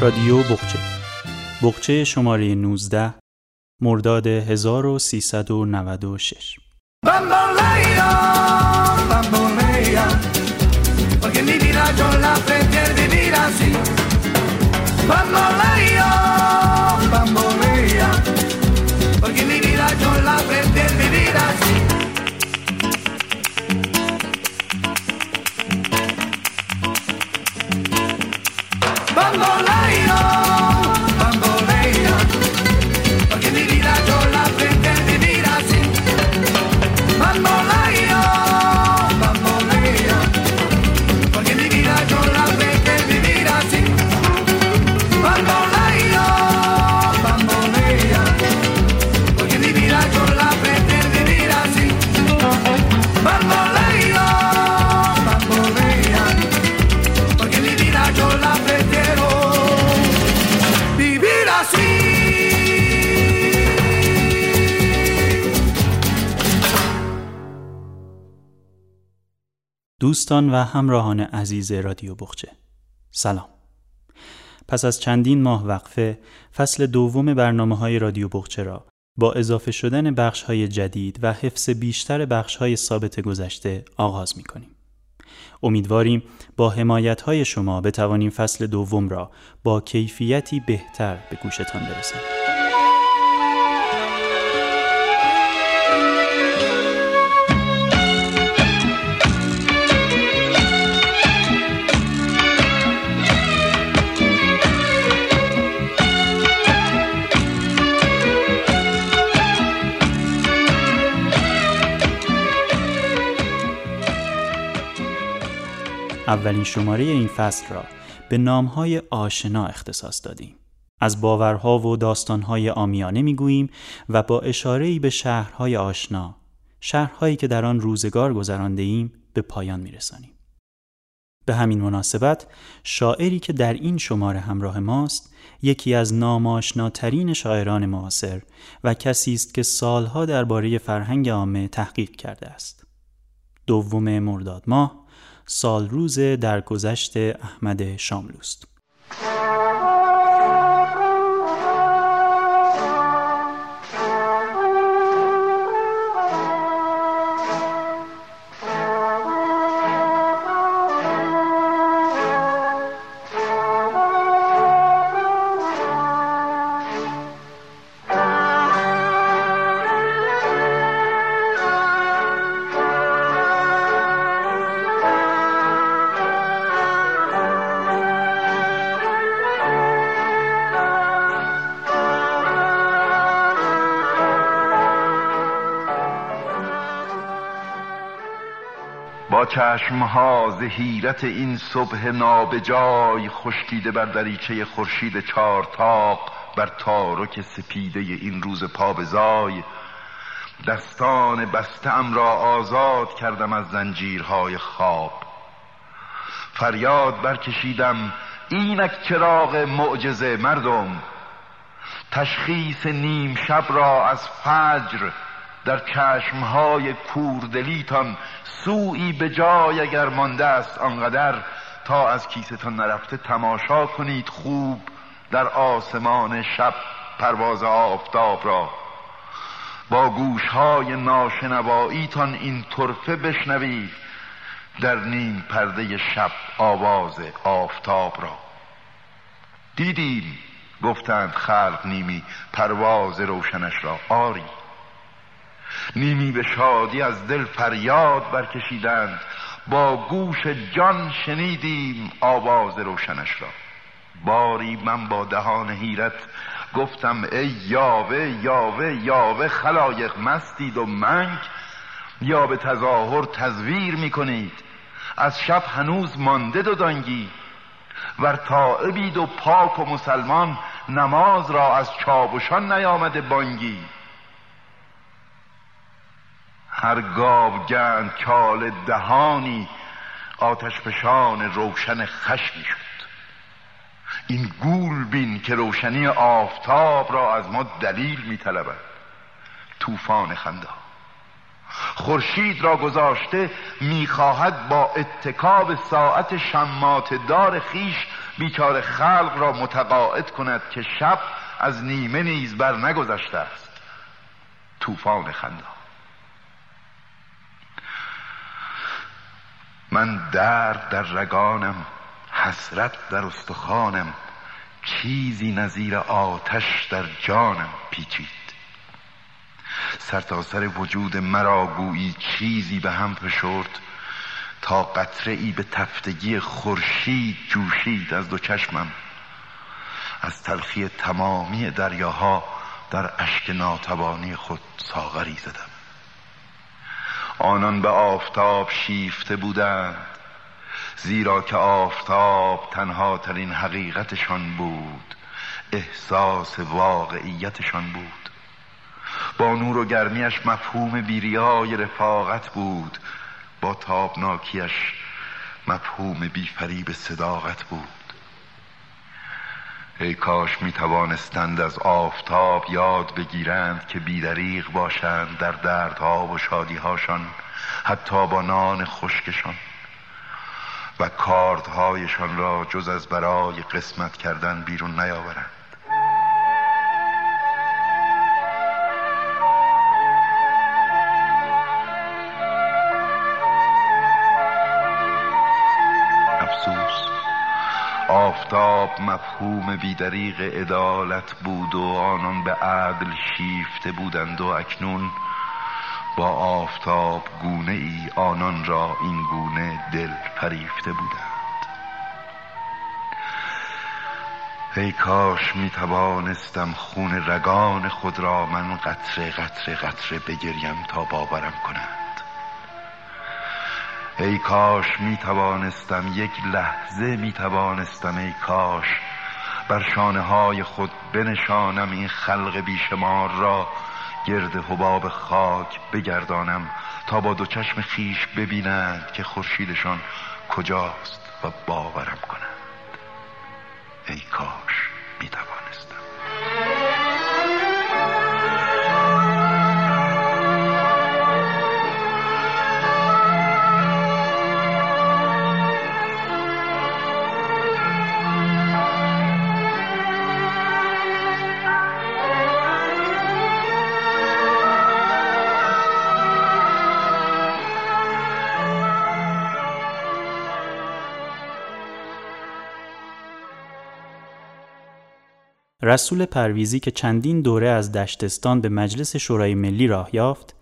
رادیو بخچه بخچه شماره 19 مرداد 1396 Bambolea, Oh. دوستان و همراهان عزیز رادیو بخچه سلام پس از چندین ماه وقفه فصل دوم برنامه های رادیو بخچه را با اضافه شدن بخش های جدید و حفظ بیشتر بخش های ثابت گذشته آغاز می کنیم. امیدواریم با حمایت های شما بتوانیم فصل دوم را با کیفیتی بهتر به گوشتان برسانیم. اولین شماره این فصل را به نامهای آشنا اختصاص دادیم. از باورها و داستانهای آمیانه می‌گوییم و با اشاره‌ای به شهرهای آشنا، شهرهایی که در آن روزگار گذرانده ایم به پایان میرسانیم. به همین مناسبت شاعری که در این شماره همراه ماست یکی از ناماشناترین شاعران معاصر و کسی است که سالها درباره فرهنگ عامه تحقیق کرده است. دوم مرداد ماه سال روز درگذشت احمد شاملوست. چشمها ز حیرت این صبح نابجای خشکیده بر دریچه خورشید چارتاق بر تارک سپیده این روز پابزای دستان بستم را آزاد کردم از زنجیرهای خواب. فریاد برکشیدم اینک چراغ معجزه مردم. تشخیص نیم شب را از فجر در چشمهای کوردلیتان سوئی به جای اگر مانده است آنقدر تا از کیستان نرفته تماشا کنید خوب در آسمان شب پرواز آفتاب را. با گوشهای ناشنواییتان این طرفه بشنوید در نیم پرده شب آواز آفتاب را. دیدیم گفتند خلق نیمی پرواز روشنش را. آری. نیمی به شادی از دل فریاد برکشیدند. با گوش جان شنیدیم آواز روشنش را. باری من با دهان حیرت گفتم ای یاوه یاوه یاوه خلایق مستید و منگ یا به تظاهر تزویر می کنید از شب هنوز مانده دو دانگی. ور تائبید و پاک و مسلمان نماز را از چابشان نیامده بانگی. هر گاو گند کال دهانی آتش فشان روشن خشمی شد. این گول بین که روشنی آفتاب را از ما دلیل می طلبد. توفان خنده خورشید را گذاشته می‌خواهد با اتکاب ساعت شمات دار خیش بیچار خلق را متقاعد کند که شب از نیمه نیز بر نگذشته است. طوفان خنده من درد در رگانم حسرت در استخوانم چیزی نظیر آتش در جانم پیچید. سرتاسر سر وجود مرا گویی چیزی به هم فشرد تا قطره ای به تفتگی خورشید جوشید از دو چشمم. از تلخی تمامی دریاها در اشک ناتوانی خود ساغری زدم. آنان به آفتاب شیفته بودند زیرا که آفتاب تنها ترین حقیقتشان بود احساس واقعیتشان بود. با نور و گرمیش مفهوم بیریای رفاقت بود با تابناکیش مفهوم بیفریب صداقت بود. ای کاش می توانستند از آفتاب یاد بگیرند که بیدریغ باشند در دردها و شادیهاشان حتی با نان خشکشان. و کاردهایشان را جز از برای قسمت کردن بیرون نیاورند. آفتاب مفهوم بیدریق عدالت بود و آنان به عدل شیفته بودند و اکنون با آفتاب گونه ای آنان را این گونه دل فریفته بودند. ای کاش می توانستم خون رگان خود را من قطره قطره قطره بگریم تا باورم کنند ای کاش می توانستم یک لحظه می توانستم ای کاش بر شانه های خود بنشانم این خلق بیشمار را گرد حباب خاک بگردانم تا با دو چشم خیش ببینند که خورشیدشان کجاست و باورم کنند ای کاش می توانستم رسول پرویزی که چندین دوره از دشتستان به مجلس شورای ملی راه یافت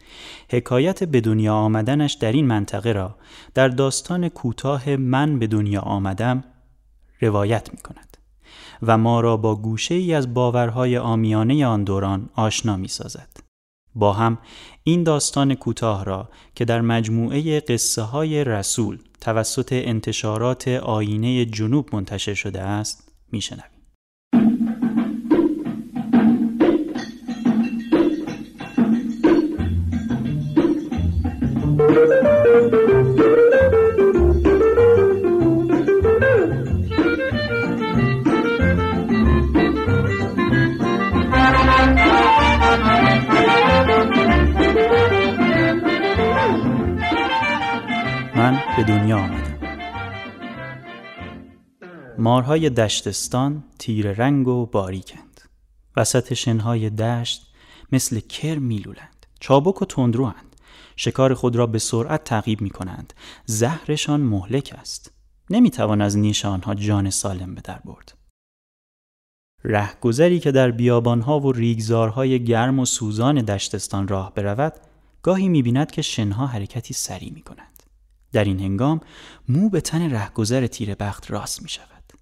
حکایت به دنیا آمدنش در این منطقه را در داستان کوتاه من به دنیا آمدم روایت می کند و ما را با گوشه ای از باورهای آمیانه آن دوران آشنا می سازد. با هم این داستان کوتاه را که در مجموعه قصه های رسول توسط انتشارات آینه جنوب منتشر شده است میشنویم. من به دنیا آمدم. مارهای دشتستان تیر رنگ و باریکند. وسط شنهای دشت مثل کر میلولند. چابک و تندروند. شکار خود را به سرعت تعقیب می کنند زهرشان مهلک است. نمی توان از نیش آنها جان سالم به در برد. رهگذری که در بیابانها و ریگزارهای گرم و سوزان دشتستان راه برود گاهی می بیند که شنها حرکتی سریع می کنند در این هنگام مو به تن رهگذر تیره بخت راست می شود.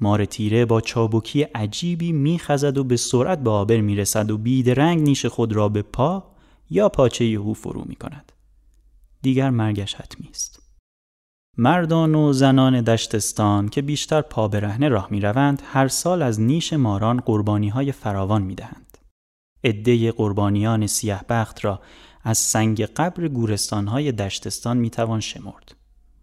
مار تیره با چابکی عجیبی می خزد و به سرعت به آبر می رسد و رنگ نیش خود را به پا یا پاچه هو فرو می کند. دیگر مرگش حتمی است. مردان و زنان دشتستان که بیشتر پا برهنه راه می روند هر سال از نیش ماران قربانی های فراوان می دهند. عده قربانیان سیه بخت را از سنگ قبر گورستانهای دشتستان می‌توان شمرد.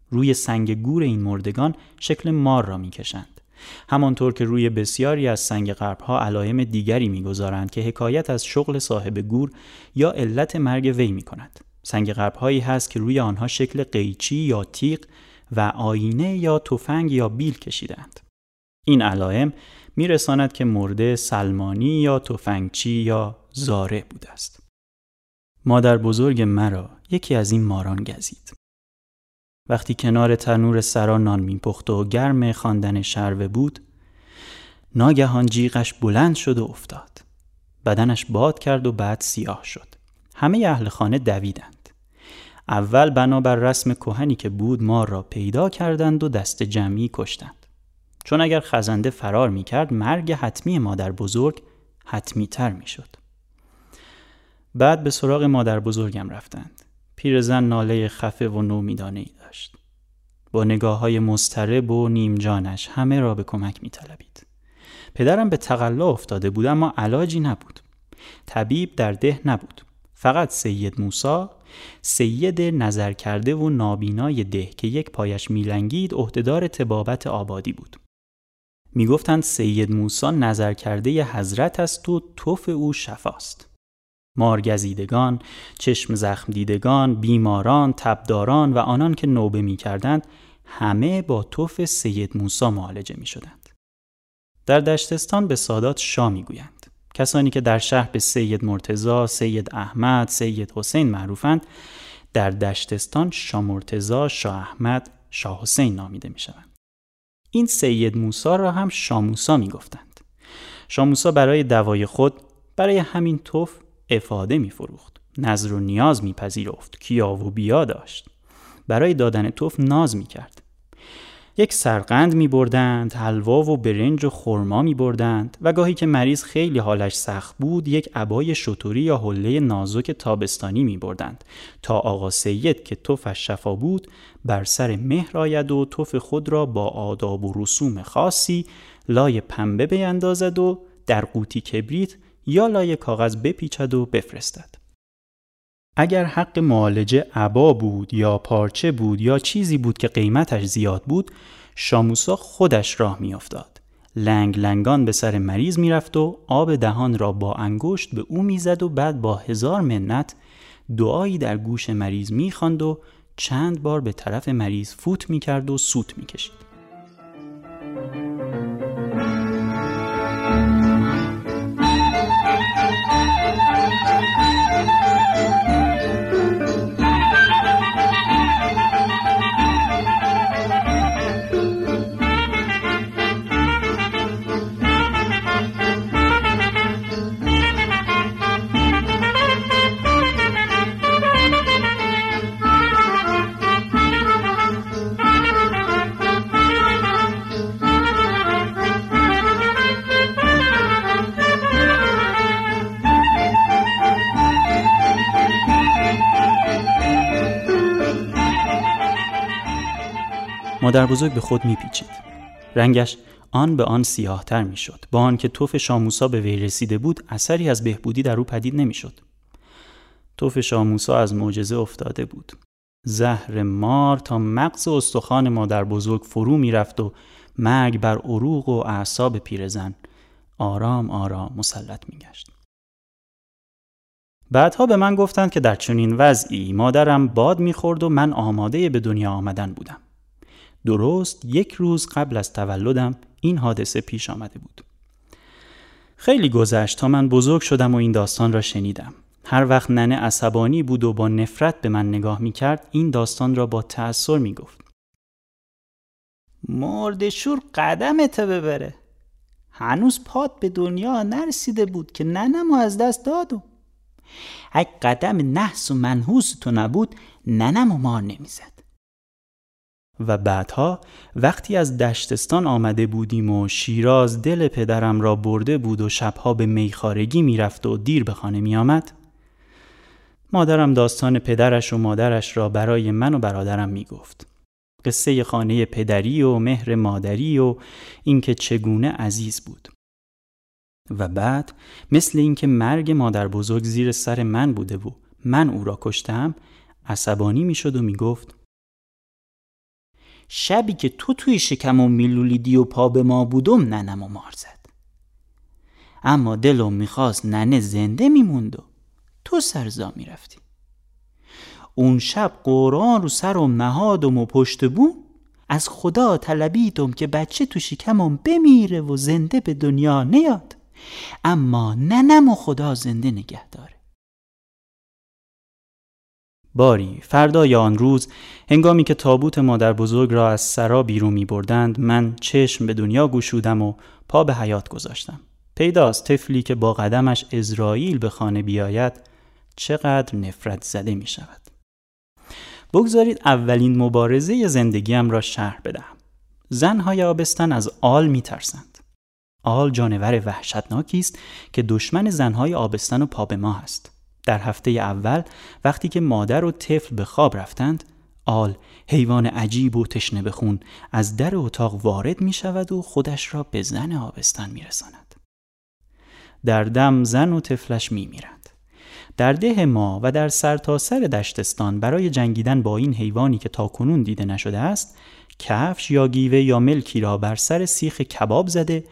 روی سنگ گور این مردگان شکل مار را می‌کشند. همانطور که روی بسیاری از سنگ قربها علائم دیگری می‌گذارند که حکایت از شغل صاحب گور یا علت مرگ وی می کند. سنگ قربهایی هست که روی آنها شکل قیچی یا تیغ و آینه یا تفنگ یا بیل کشیدند. این علائم میرساند که مرده سلمانی یا تفنگچی یا زاره بوده است. مادر بزرگ مرا یکی از این ماران گزید. وقتی کنار تنور سرا نان میپخت و گرم خواندن شروه بود ناگهان جیغش بلند شد و افتاد. بدنش باد کرد و بعد سیاه شد. همه اهل خانه دویدند. اول بنابر رسم کهنی که بود مار را پیدا کردند و دست جمعی کشتند. چون اگر خزنده فرار می‌کرد مرگ حتمی مادر بزرگ حتمی تر می‌شد. بعد به سراغ مادر بزرگم رفتند پیرزن ناله خفه و نومیدانه ای داشت. با نگاه های مسترب و نیم جانش همه را به کمک می طلبید. پدرم به تقلا افتاده بود اما علاجی نبود. طبیب در ده نبود. فقط سید موسا سید نظر کرده و نابینای ده که یک پایش میلنگید عهدهدار تبابت آبادی بود. می‌گفتند سید موسا نظر کرده حضرت است و توف او شفاست. مارگزیدگان، چشم زخم دیدگان، بیماران، تبداران و آنان که نوبه می کردند همه با توف سید موسا معالجه می شدند. در دشتستان به سادات شاه می گویند. کسانی که در شهر به سید مرتزا، سید احمد، سید حسین معروفند در دشتستان شاه مرتزا، شاه احمد، شاه حسین نامیده می شوند. این سید موسا را هم شاه موسا می گفتند. شاه موسا برای دوای خود برای همین توف افاده می فروخت. نظر و نیاز می پذیرفت. کیا و بیا داشت. برای دادن توف ناز می کرد. یک سرقند می بردند، حلوا و برنج و خرما می بردند و گاهی که مریض خیلی حالش سخت بود یک عبای شطوری یا حله نازک تابستانی می بردند تا آقا سید که توفش شفا بود بر سر مهر آید و توف خود را با آداب و رسوم خاصی لای پنبه بیندازد و در قوطی کبریت یا لای کاغذ بپیچد و بفرستد. اگر حق معالجه عبا بود یا پارچه بود یا چیزی بود که قیمتش زیاد بود شاموسا خودش راه میافتاد. لنگ لنگان به سر مریض می‌رفت و آب دهان را با انگشت به او می‌زد و بعد با هزار منت دعایی در گوش مریض می‌خواند و چند بار به طرف مریض فوت می‌کرد و سوت می‌کشید. مادر بزرگ به خود میپیچید. رنگش آن به آن سیاهتر می‌شد. با آنکه توف شاموسا به وی رسیده بود اثری از بهبودی در او پدید نمی‌شد. توف شاموسا از معجزه افتاده بود. زهر مار تا مغز استخوان مادر بزرگ فرو می‌رفت و مرگ بر عروق و اعصاب پیرزن آرام آرام مسلط میگشت. بعدها به من گفتند که در چنین وضعی مادرم باد می‌خورد و من آماده به دنیا آمدن بودم. درست یک روز قبل از تولدم این حادثه پیش آمده بود. خیلی گذشت تا من بزرگ شدم و این داستان را شنیدم. هر وقت ننه عصبانی بود و با نفرت به من نگاه می کرد این داستان را با تأثیر می گفت. مردشور قدمت ببره. هنوز پات به دنیا نرسیده بود که ننمو از دست دادو. اگه قدم نحس و منحوس تو نبود ننمو مار نمی‌زد. و بعدها وقتی از دشتستان آمده بودیم و شیراز دل پدرم را برده بود و شبها به میخارگی می‌رفت و دیر به خانه می آمد مادرم داستان پدرش و مادرش را برای من و برادرم می گفت. قصه خانه پدری و مهر مادری و اینکه چگونه عزیز بود. و بعد مثل اینکه مرگ مادر بزرگ زیر سر من بوده و من او را کشتم عصبانی می شد و می گفت شبی که تو توی شکم و میلولیدی و پا به ما بودم ننم و مار زد. اما دلم می‌خواست ننه زنده میموند و تو سرزا می‌رفتی. اون شب قرآن رو سرم نهادم و پشت بوم از خدا طلبیدم که بچه تو شکمم بمیره و زنده به دنیا نیاد. اما ننم و خدا زنده نگه داره باری. فردای آن روز هنگامی که تابوت مادر بزرگ را از سرا بیرون می بردند من چشم به دنیا گشودم و پا به حیات گذاشتم. پیداست طفلی که با قدمش اسرائیل به خانه بیاید چقدر نفرت زده می شود بگذارید اولین مبارزه زندگیم را شرح بدهم. زنهای آبستن از آل می ترسند آل جانور وحشتناکی است که دشمن زنهای آبستن و پا به ما است. در هفته اول وقتی که مادر و طفل به خواب رفتند آل حیوان عجیب و تشنه بخون از در اتاق وارد می شود و خودش را به زن آبستن می رساند. در دم زن و طفلش می میرند. در ده ما و در سرتاسر سر دشتستان برای جنگیدن با این حیوانی که تاکنون دیده نشده است کفش یا گیوه یا ملکی را بر سر سیخ کباب زده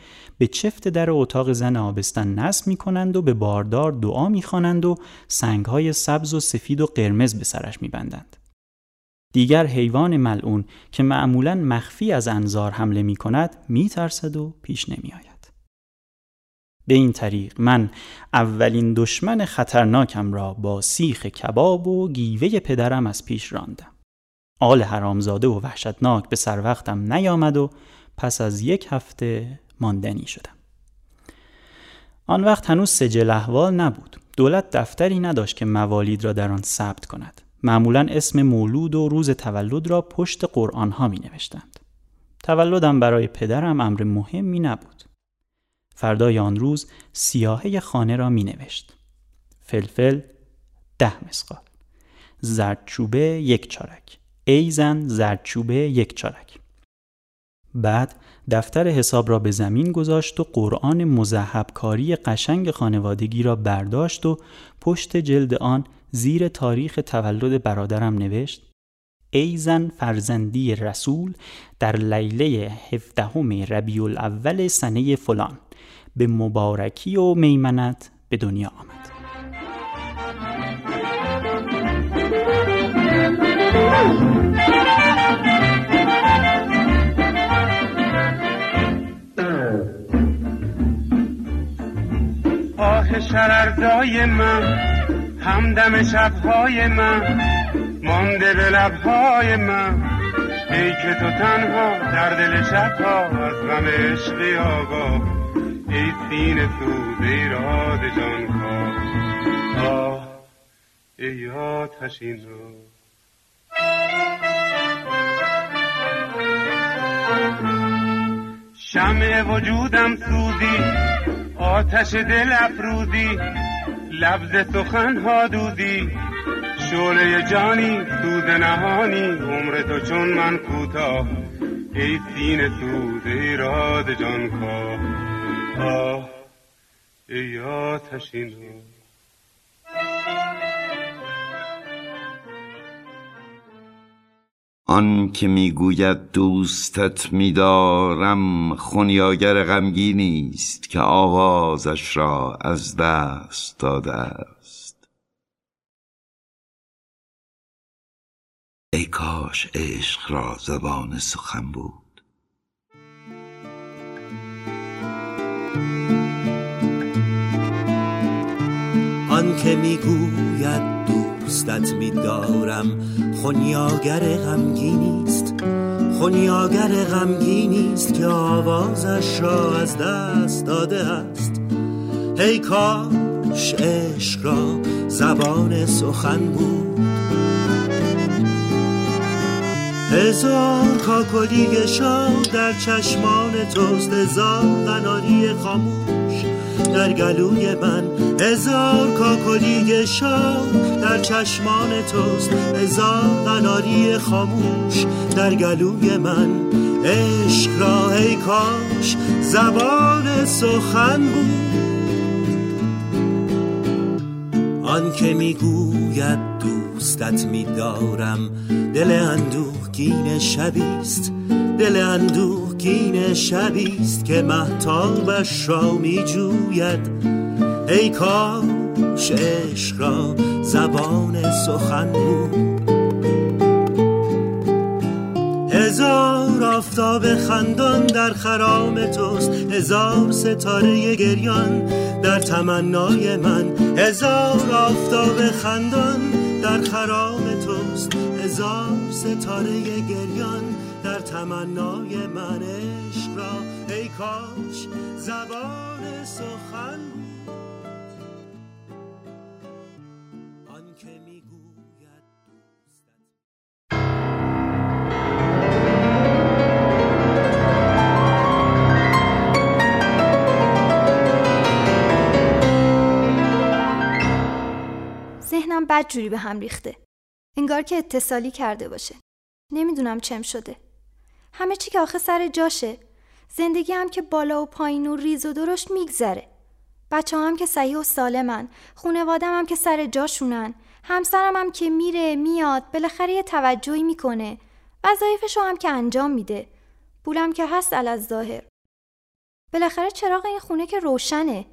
به چفت در اتاق زن آبستن نصب می کنند و به باردار دعا می خوانند و سنگهای سبز و سفید و قرمز به سرش می بندند. دیگر حیوان ملعون که معمولا مخفی از انظار حمله می کند می ترسد و پیش نمی آید. به این طریق من اولین دشمن خطرناکم را با سیخ کباب و گیوه پدرم از پیش راندم. آل حرامزاده و وحشتناک به سر وقتم نیامد و پس از یک هفته ماندنی شدم. آن وقت هنوز سجل احوال نبود. دولت دفتری نداشت که موالید را در آن ثبت کند. معمولا اسم مولود و روز تولد را پشت قرآن ها می نوشتند. تولدم برای پدرم امر مهمی نبود. فردای آن روز سیاهه خانه را می نوشت. فلفل ده مسقال. زردچوبه یک چارک. ایزن زردچوبه یک چارک. بعد دفتر حساب را به زمین گذاشت و قرآن مذهبکاری قشنگ خانوادگی را برداشت و پشت جلد آن زیر تاریخ تولد برادرم نوشت ای زن فرزندی رسول در لیله هفدهم ربیع الاول سنه فلان به مبارکی و میمنت به دنیا آمد. شرردای من همدم شبهای من مانده به لبهای من. ای که تو تنها در دل شبها از غم عشقی آگاه ای سینه سوز ایراد جان آه ای آتشین رو. شمع وجودم سوزی آتش دل افروزی لبز سخن ها دوزی شعله جانی سوز نهانی عمر تو چون من کوتاه ای سینه سوز ایراد جان کا آه ای آتشین آن که می‌گوید دوستت میدارم خونیاگر غمگینی است که آوازش را از دست داده است. ای کاش عشق را زبان سخن بود. آن که می‌گوید دوستت میدارم. خونیاگر غمگینی است. خونیاگر غمگینی است که آوازش را از دست داده است. هی کاش عشق را زبان سخن بود. هزار کاکلی شاد در چشمان توست. هزار قناری خاموش. در گلوی من. هزار کاکلی شاد در چشمان توست. هزار قناری خاموش در گلوی من. عشق را ای کاش زبان سخن بود آن که می‌گوید دوستت میدارم دل اندوهگین شبیست. دل اندوهگین شبیست که محتابش را می جوید ای کاش عشق را زبان سخن بود هزار آفتاب خندان در خرام توست هزار ستاره گریان در تمنای من. هزار آفتاب خندان در خرام توست هزار ستاره گریان در تمنای من عشق را ای کاش زبان سخن آنکه بد جوری به هم ریخته. انگار که اتصالی کرده باشه. نمی‌دونم چم شده. همه چی که آخه سر جاشه. زندگی هم که بالا و پایین و ریز و درشت میگذره. بچه هم که صحیح و سالمن. خونوادم هم که سر جاشونن. همسرم هم که میره میاد بالاخره یه توجهی می‌کنه. وظایفشو هم که انجام میده. پولم که هست از ظاهر. بالاخره چراغ این خونه که روشنه.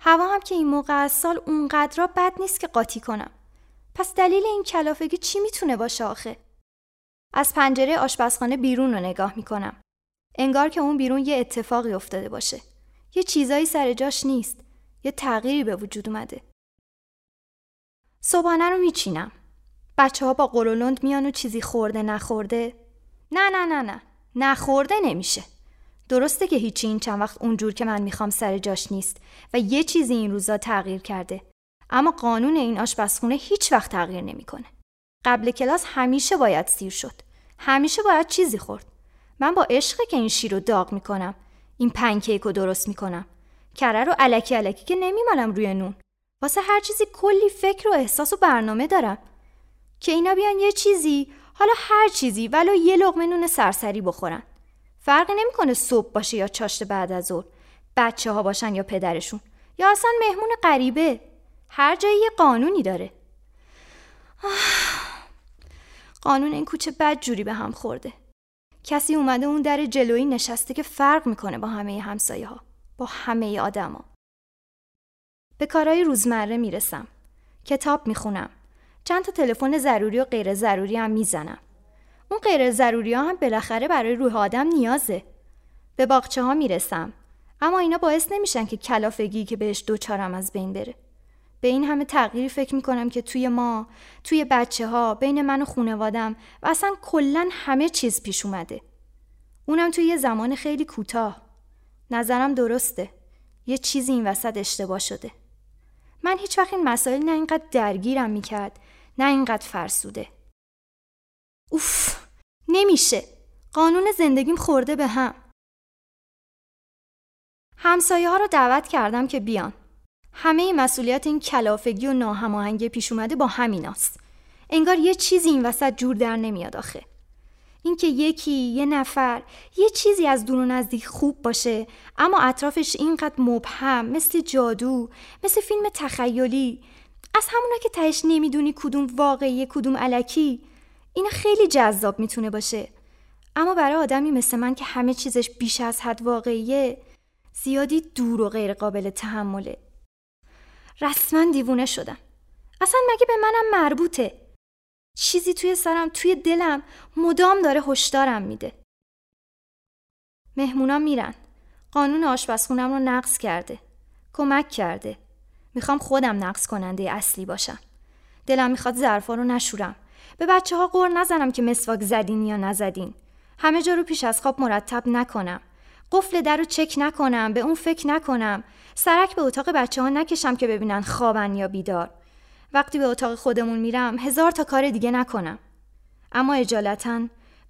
هوا هم که این موقع از سال اونقدر بد نیست که قاطی کنم. پس دلیل این کلافگی چی می‌تونه باشه آخه؟ از پنجره آشپزخانه بیرون رو نگاه می‌کنم. انگار که اون بیرون یه اتفاقی افتاده باشه. یه چیزایی سر جاش نیست. یه تغییری به وجود اومده. صبحانه رو میچینم. بچه ها با قلولند میان و چیزی خورده نخورده. نه نه نه نه. نخورده نمیشه. درسته که هیچی این چند وقت اونجور که من می‌خوام سر جاش نیست و یه چیزی این روزا تغییر کرده. اما قانون این آشپزخونه هیچ وقت تغییر نمی‌کنه. قبل کلاس همیشه باید سیر شد. همیشه باید چیزی خورد. من با عشق که این شیر رو داغ می‌کنم. این پنکیک رو درست می‌کنم. کره رو علکی علکی که نمیمالم روی نون. واسه هر چیزی کلی فکر و احساس و برنامه دارم. که اینا بیان یه چیزی حالا هر چیزی ولو یه لقمه نون سرسری بخورن. فرقی نمی‌کنه صبح باشه یا چاشت بعد از ظهر بچه ها باشن یا پدرشون یا اصلا مهمون غریبه هر جایی یه قانونی داره آه. قانون این کوچه بد جوری به هم خورده کسی اومده اون در جلویی نشسته که فرق می‌کنه با همه همسایه ها با همه آدما به کارهای روزمره می‌رسم کتاب می‌خونم چند تا تلفن ضروری و غیر ضروری هم می‌زنم اون غیر ضروری ها هم بالاخره برای روح آدم نیازه. به باغچه ها می‌رسم. اما اینا باعث نمیشن که کلافگی که بهش دوچارم از بین بره. به این همه تغییری فکر می‌کنم که توی ما، توی بچه ها، بین من و خونوادم و اصلا کلا همه چیز پیش اومده. اونم توی یه زمان خیلی کوتاه. نظرم درسته. یه چیزی این وسط اشتباه شده. من هیچ وقت این مسائل نه اینقدر درگیرم می‌کرد نه اینقدر فرسوده. اوف نمیشه قانون زندگیم خورده به هم همسایه ها رو دعوت کردم که بیان همه مسئولیت این کلافگی و ناهماهنگی پیش اومده با همیناست. انگار یه چیزی این وسط جور در نمیاد آخه. اینکه یکی یه نفر یه چیزی از دور و نزدیک خوب باشه اما اطرافش اینقدر مبهم مثل جادو مثل فیلم تخیلی. از همونا که تهش نمی‌دونی کدوم واقعی کدوم علکی این خیلی جذاب می‌تونه باشه. اما برای آدمی مثل من که همه چیزش بیش از حد واقعیه زیادی دور و غیر قابل تحمله. رسما دیوونه شدم. اصلا مگه به منم مربوطه؟ چیزی توی سرم توی دلم مدام داره هشدارم میده. مهمونا میرن. قانون آشپزخونم رو نقض کرده. کمک کرده. می‌خوام خودم نقض کننده اصلی باشم. دلم می‌خواد ظرفا رو نشورم. به بچه ها قور نزنم که مسواک زدین یا نزدین. همه جا رو پیش از خواب مرتب نکنم. قفل در رو چک نکنم به اون فکر نکنم. سرک به اتاق بچه ها نکشم که ببینن خوابن یا بیدار. وقتی به اتاق خودمون میرم هزار تا کار دیگه نکنم. اما اجالتا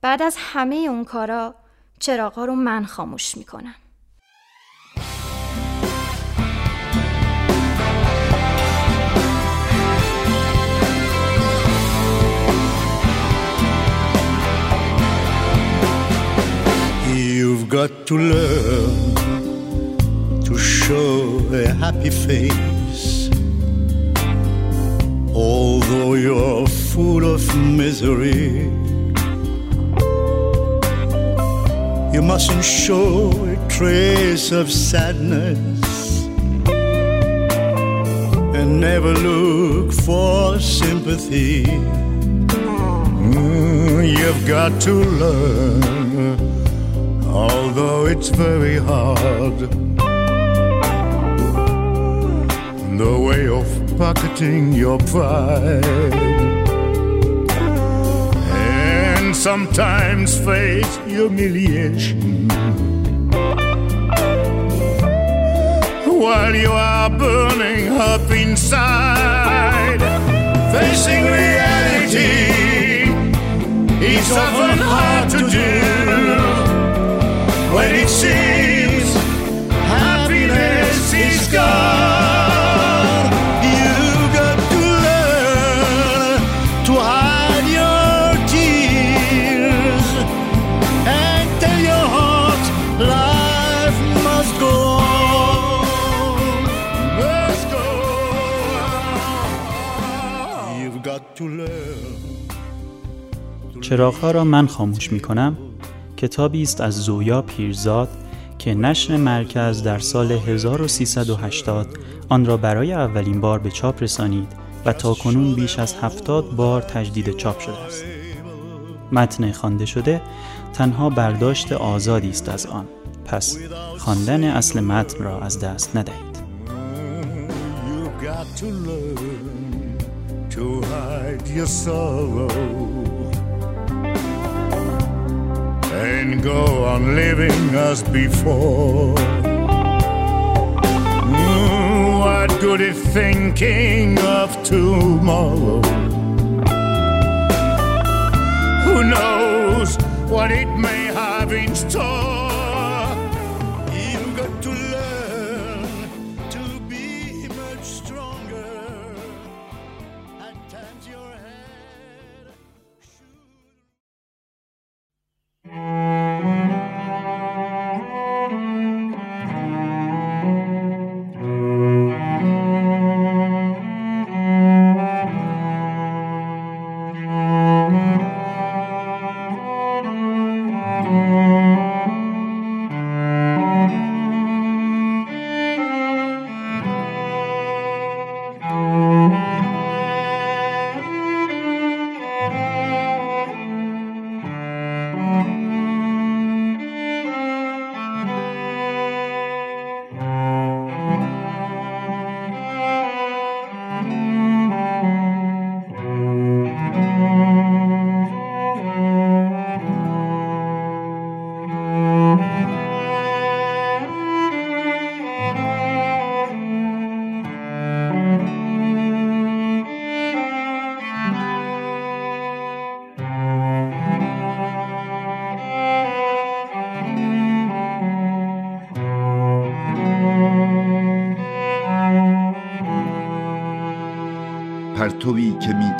بعد از همه اون کارا چراغا رو من خاموش می‌کنم. You've got to learn to show a happy face although you're full of misery. You mustn't show a trace of sadness and never look for sympathy. Mm, You've got to learn, although it's very hard. The way of pocketing your pride. And sometimes face humiliation. While you are burning up inside, facing reality is often hard to do when it seems happiness is gone. You got to learn to hide your tears and tell your heart life must go on. Must go on. You've got to learn. چراغها را من خاموش می کنم کتابی است از زویا پیرزاد که نشر مرکز در سال 1380 آن را برای اولین بار به چاپ رسانید و تا کنون بیش از 70 بار تجدید چاپ شده است. متن خوانده شده تنها برداشت آزادی است از آن. پس خواندن اصل متن را از دست ندهید. And go on living as before. Mm, What good is thinking of tomorrow? Who knows what it may have in store?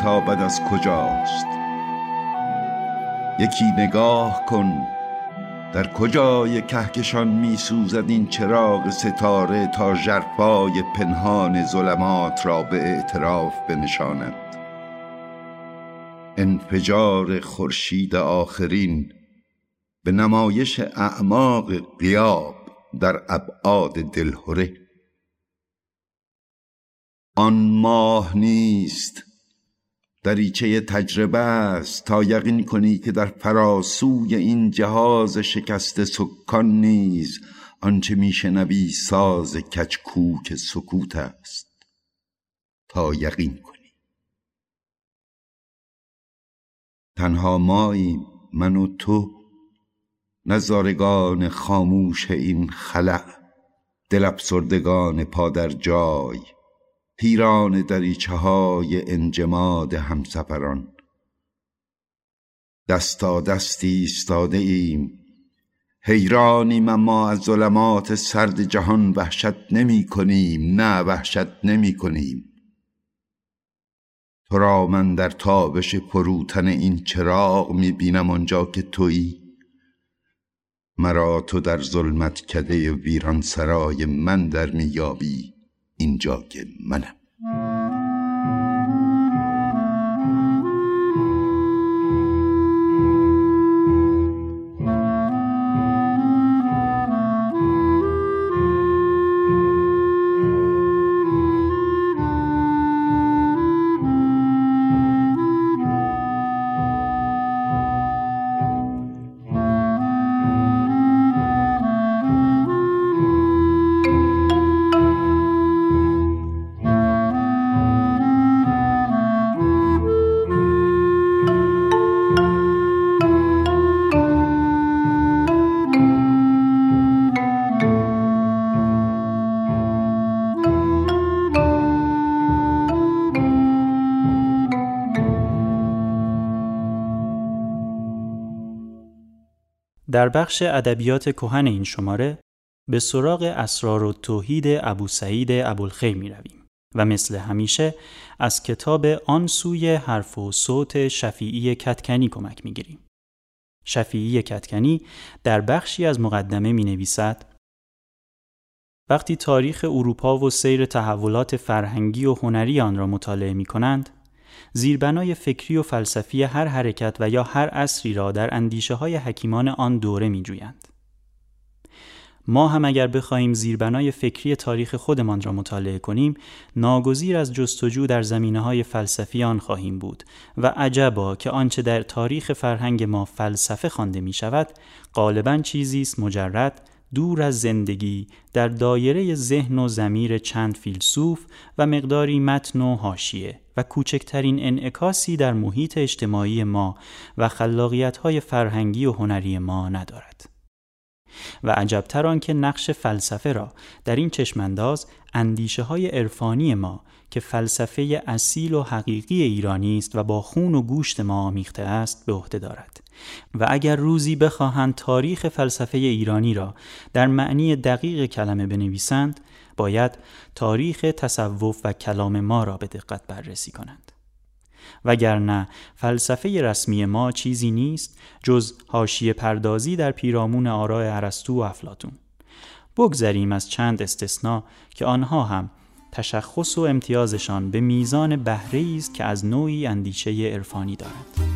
میتابد از کجاست؟ یکی نگاه کن در کجای کهکشان میسوزد این چراغ ستاره تا ژرفای پنهان ظلمات را به اعتراف بنشاند. انفجار خورشید آخرین به نمایش اعماق قیاب در ابعاد دلهره آن ماه نیست دریچه تجربه است. تا یقین کنی که در فراسوی این جهاز شکست سکان نیز آنچه میشنوی ساز کچکوک سکوت است. تا یقین کنی. تنها ماییم من و تو نظارگان خاموش این خلع دل افسردگان پا در جای. پیران دریچه های انجماد همسفران. دستا دستی ایستاده ایم. حیرانیم اما از ظلمات سرد جهان وحشت نمی کنیم. نه وحشت نمی کنیم. تو را من در تابش فروتن این چراغ می بینم آنجا که تویی. مرا تو در ظلمت کده ویران سرای من در میابی اینجا که منم. در بخش ادبیات کهن این شماره به سراغ اسرار و توحید ابو سعید ابوالخیر می رویم و مثل همیشه از کتاب آن سوی حرف و صوت شفیعی کتکنی کمک می گیریم. شفیعی کتکنی در بخشی از مقدمه می نویسد وقتی تاریخ اروپا و سیر تحولات فرهنگی و هنری آن را مطالعه می کنند زیربنای فکری و فلسفی هر حرکت و یا هر اصری را در اندیشه های حکیمان آن دوره می جویند. ما هم اگر بخواهیم زیربنای فکری تاریخ خودمان را مطالعه کنیم ناگزیر از جستجو در زمینه های فلسفی آن خواهیم بود و عجبا که آنچه در تاریخ فرهنگ ما فلسفه خوانده می شود غالبا چیزی است مجرد دور از زندگی در دایره ذهن و زمیر چند فیلسوف و مقداری متن و حاشیه و کوچکترین انعکاسی در محیط اجتماعی ما و خلاقیت های فرهنگی و هنری ما ندارد. و عجبتر آن که نقش فلسفه را در این چشمانداز اندیشه های عرفانی ما که فلسفه اصیل و حقیقی ایرانی است و با خون و گوشت ما آمیخته است به عهده دارد و اگر روزی بخواهند تاریخ فلسفه ایرانی را در معنی دقیق کلمه بنویسند باید تاریخ تصوف و کلام ما را به دقت بررسی کنند. وگرنه فلسفه رسمی ما چیزی نیست جز حاشیه پردازی در پیرامون آراء ارسطو و افلاتون بگذریم از چند استثنا که آنها هم تشخص و امتیازشان به میزان بهره است که از نوعی اندیشه عرفانی دارد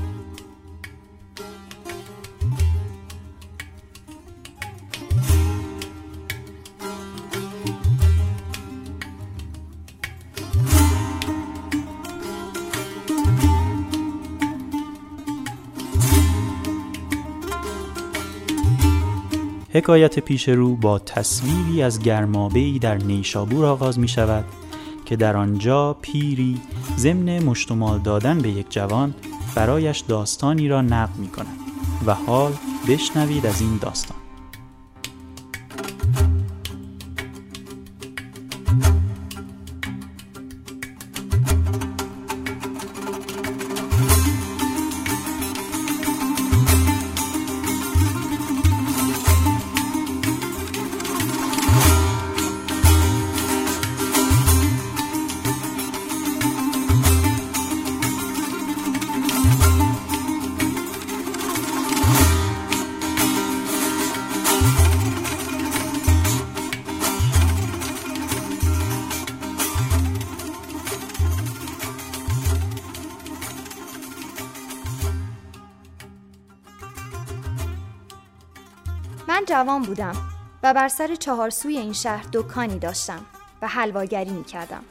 حکایت پیش رو با تصویری از گرمابهی در نیشابور آغاز می شود که در آنجا پیری ضمن مشتمال دادن به یک جوان برایش داستانی را نقل می کند و حال بشنوید از این داستان. جوان بودم و بر سر چهارسوی این شهر دکانی داشتم و حلواگری می کردم.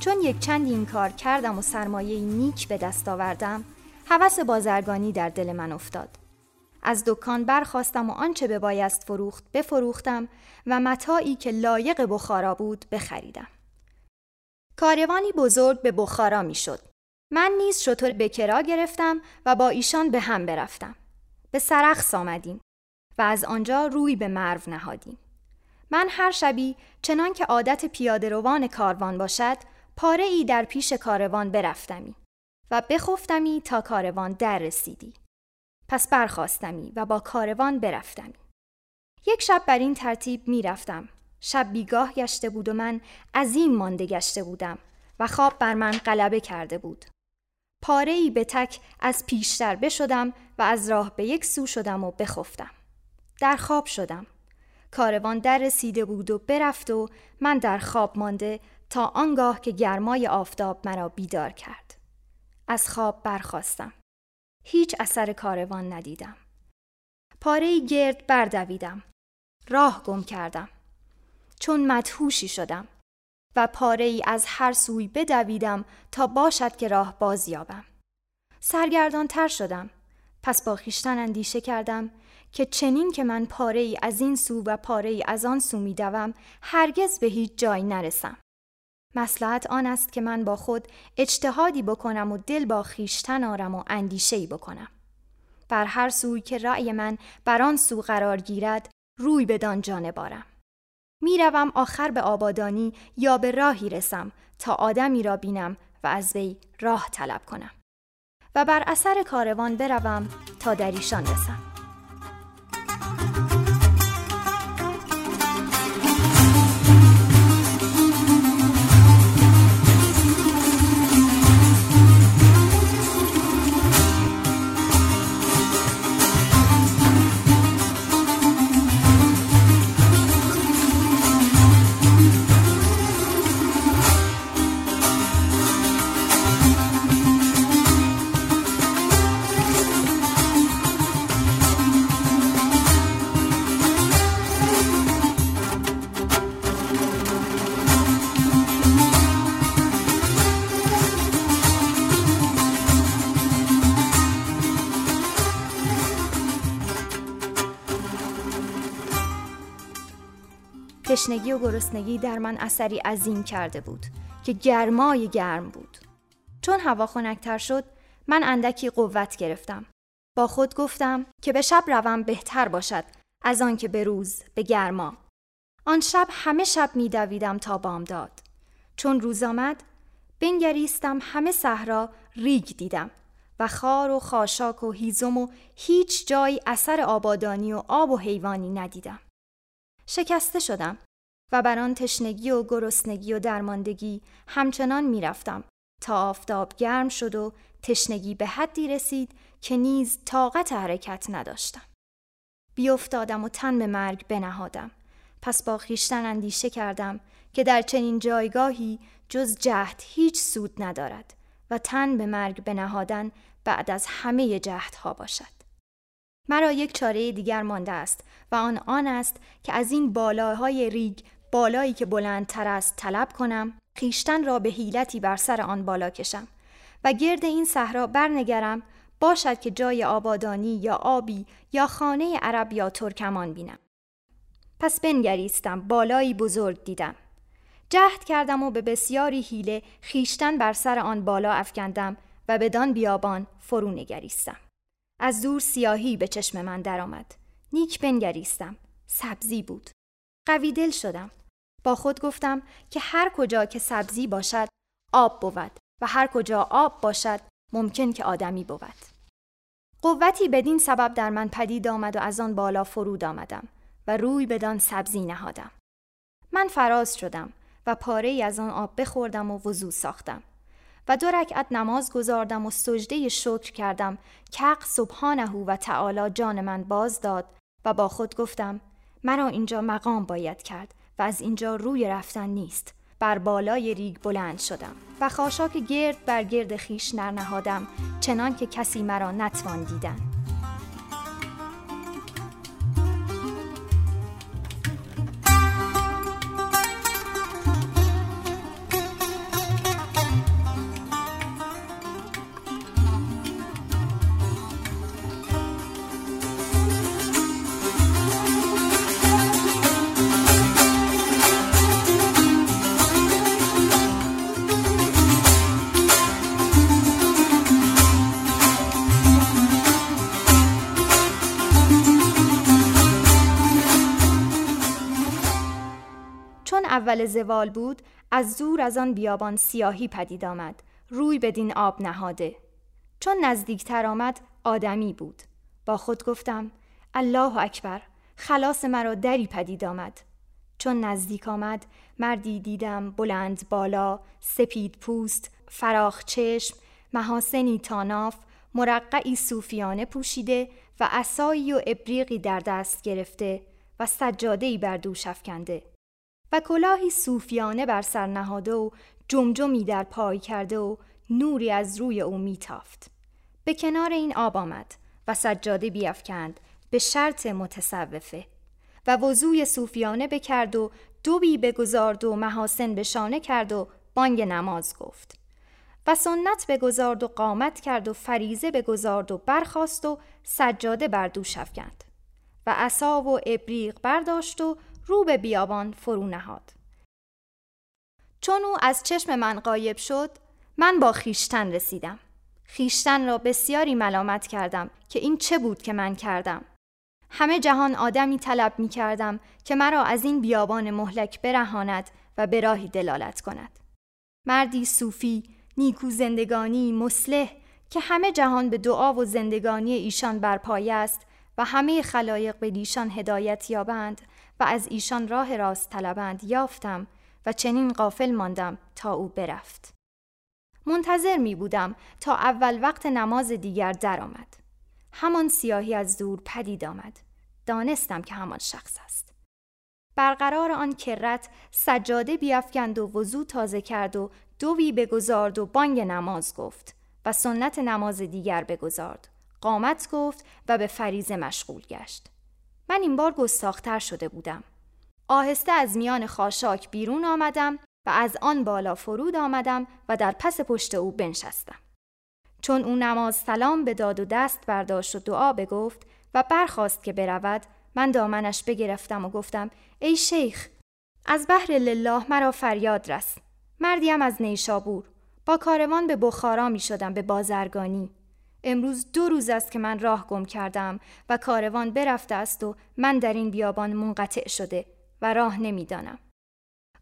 چون یک چند این کار کردم و سرمایه نیک به دست آوردم هوس بازرگانی در دل من افتاد. از دکان برخواستم و آنچه به بایست فروخت بفروختم و متاعی که لایق بخارا بود بخریدم. کاروانی بزرگ به بخارا می شد. من نیز شطور به کرا گرفتم و با ایشان به هم برفتم. به سرخص آمدیم. و از آنجا روی به مرو نهادیم. من هر شبی چنان که عادت پیاده روان کاروان باشد پاره ای در پیش کاروان برفتمی و بخفتمی تا کاروان در رسیدی. پس برخواستمی و با کاروان برفتمی. یک شب بر این ترتیب می رفتم. شب بیگاه گشته بود و من عظیم مانده گشته بودم و خواب بر من غلبه کرده بود. پاره ای به تک از پیشتر بشدم و از راه به یک سو شدم و بخفتم. در خواب شدم. کاروان در رسیده بود و برفت و من در خواب مانده تا آنگاه که گرمای آفتاب مرا بیدار کرد. از خواب برخواستم. هیچ اثر کاروان ندیدم. پاره گرد بردویدم. راه گم کردم. چون مدهوشی شدم و پاره ای از هر سوی بدویدم تا باشد که راه بازیابم. سرگردان تر شدم. پس با خیشتن اندیشه کردم که چنین که من پاره ای از این سو و پاره ای از آن سو می دوم هرگز به هیچ جای نرسم. مسلحت آن است که من با خود اجتهادی بکنم و دل با خیشتن آرم و اندیشه بکنم. بر هر سوی که رأی من بر آن سو قرار گیرد روی بدان جانه بارم. می‌روم آخر به آبادانی یا به راهی رسم تا آدمی را بینم و از وی راه طلب کنم و بر اثر کاروان بروم تا در ایشان رسم. تشنگی و گرسنگی در من اثری عظیم کرده بود که گرمای گرم بود. چون هوا خنکتر شد من اندکی قوت گرفتم. با خود گفتم که به شب روم بهتر باشد از آن که به روز به گرما. آن شب همه شب میدویدم تا بامداد چون روز آمد بنگریستم همه صحرا ریگ دیدم و خار و خاشاک و هیزم و هیچ جایی اثر آبادانی و آب و حیوانی ندیدم. شکسته شدم. و بر آن تشنگی و گرسنگی و درماندگی همچنان می‌رفتم تا آفتاب گرم شد و تشنگی به حدی رسید که نیز طاقت حرکت نداشتم. بیافتادم و تن به مرگ بنهادم. پس با خیشتن اندیشه کردم که در چنین جایگاهی جز جهد هیچ سود ندارد و تن به مرگ بنهادن بعد از همه جهدها باشد. مرا یک چاره دیگر مانده است و آن آن است که از این بالاهای ریگ بالایی که بلندتر است طلب کنم خیشتن را به حیلتی بر سر آن بالا کشم و گرد این صحرا برنگرم باشد که جای آبادانی یا آبی یا خانه عرب یا ترکمان بینم. پس بنگریستم بالایی بزرگ دیدم. جهد کردم و به بسیاری حیله خیشتن بر سر آن بالا افکندم و بدان بیابان فرو نگریستم. از دور سیاهی به چشم من درآمد. نیک بنگریستم. سبزی بود. قوی دل شدم. با خود گفتم که هر کجا که سبزی باشد آب بود و هر کجا آب باشد ممکن که آدمی بود. قوتی بدین سبب در من پدید آمد و از آن بالا فرود آمدم و روی بدان سبزی نهادم. من فراز شدم و پاره از آن آب بخوردم و وضو ساختم و دو رکعت نماز گذاردم و سجده شکر کردم که سبحانه و تعالی جان من باز داد و با خود گفتم مرا اینجا مقام باید کرد. و از اینجا روی رفتن نیست. بر بالای ریگ بلند شدم و خاشاک گرد بر گرد خیش نرنهادم چنان که کسی مرا نتوان دیدن. اول زوال بود از دور از آن بیابان سیاهی پدید آمد. روی بدین آب نهاده. چون نزدیکتر آمد آدمی بود. با خود گفتم الله اکبر خلاص مرا دری پدید آمد. چون نزدیک آمد مردی دیدم بلند بالا سپید پوست فراخ چشم محاسنی تاناف مرقعی صوفیانه پوشیده و عصایی و ابریقی در دست گرفته و سجاده‌ای بر دوش افکنده. و کلاهی صوفیانه بر سر نهاده و جمجمی در پای کرده و نوری از روی او میتافت. به کنار این آب آمد و سجاده بیافکند به شرط متصوفه و وضوی صوفیانه بکرد و دوبی بگذارد و محاسن به شانه کرد و بانگ نماز گفت و سنت بگذارد و قامت کرد و فریزه بگذارد و برخاست و سجاده بر دوش افکند و عصا و ابریق برداشت و رو به بیابان فرو نهاد. چون او از چشم من غایب شد، من با خیشتن رسیدم. خیشتن را بسیاری ملامت کردم که این چه بود که من کردم. همه جهان آدمی طلب می کردم که مرا از این بیابان مهلک برهاند و به راهی دلالت کند. مردی صوفی، نیکو زندگانی، مسلح که همه جهان به دعا و زندگانی ایشان برپایه است و همه خلایق به ایشان هدایت یابند و از ایشان راه راست طلبند یافتم و چنین غافل ماندم تا او برفت. منتظر می بودم تا اول وقت نماز دیگر درآمد. همان سیاهی از دور پدید آمد. دانستم که همان شخص است. برقرار آن کرت سجاده بیافکند و وضو تازه کرد و دوی بگذارد و بانگ نماز گفت و سنت نماز دیگر بگذارد. قامت گفت و به فریزه مشغول گشت. من این بار گستاختر شده بودم. آهسته از میان خاشاک بیرون آمدم و از آن بالا فرود آمدم و در پس پشت او بنشستم. چون او نماز سلام به داد و دست برداشت و دعا بگفت و برخواست که برود من دامنش بگرفتم و گفتم ای شیخ از بحر لله مرا فریاد رس مردیم از نیشابور با کاروان به بخارا می شدم به بازرگانی امروز دو روز است که من راه گم کردم و کاروان برفته است و من در این بیابان منقطع شده و راه نمی‌دانم.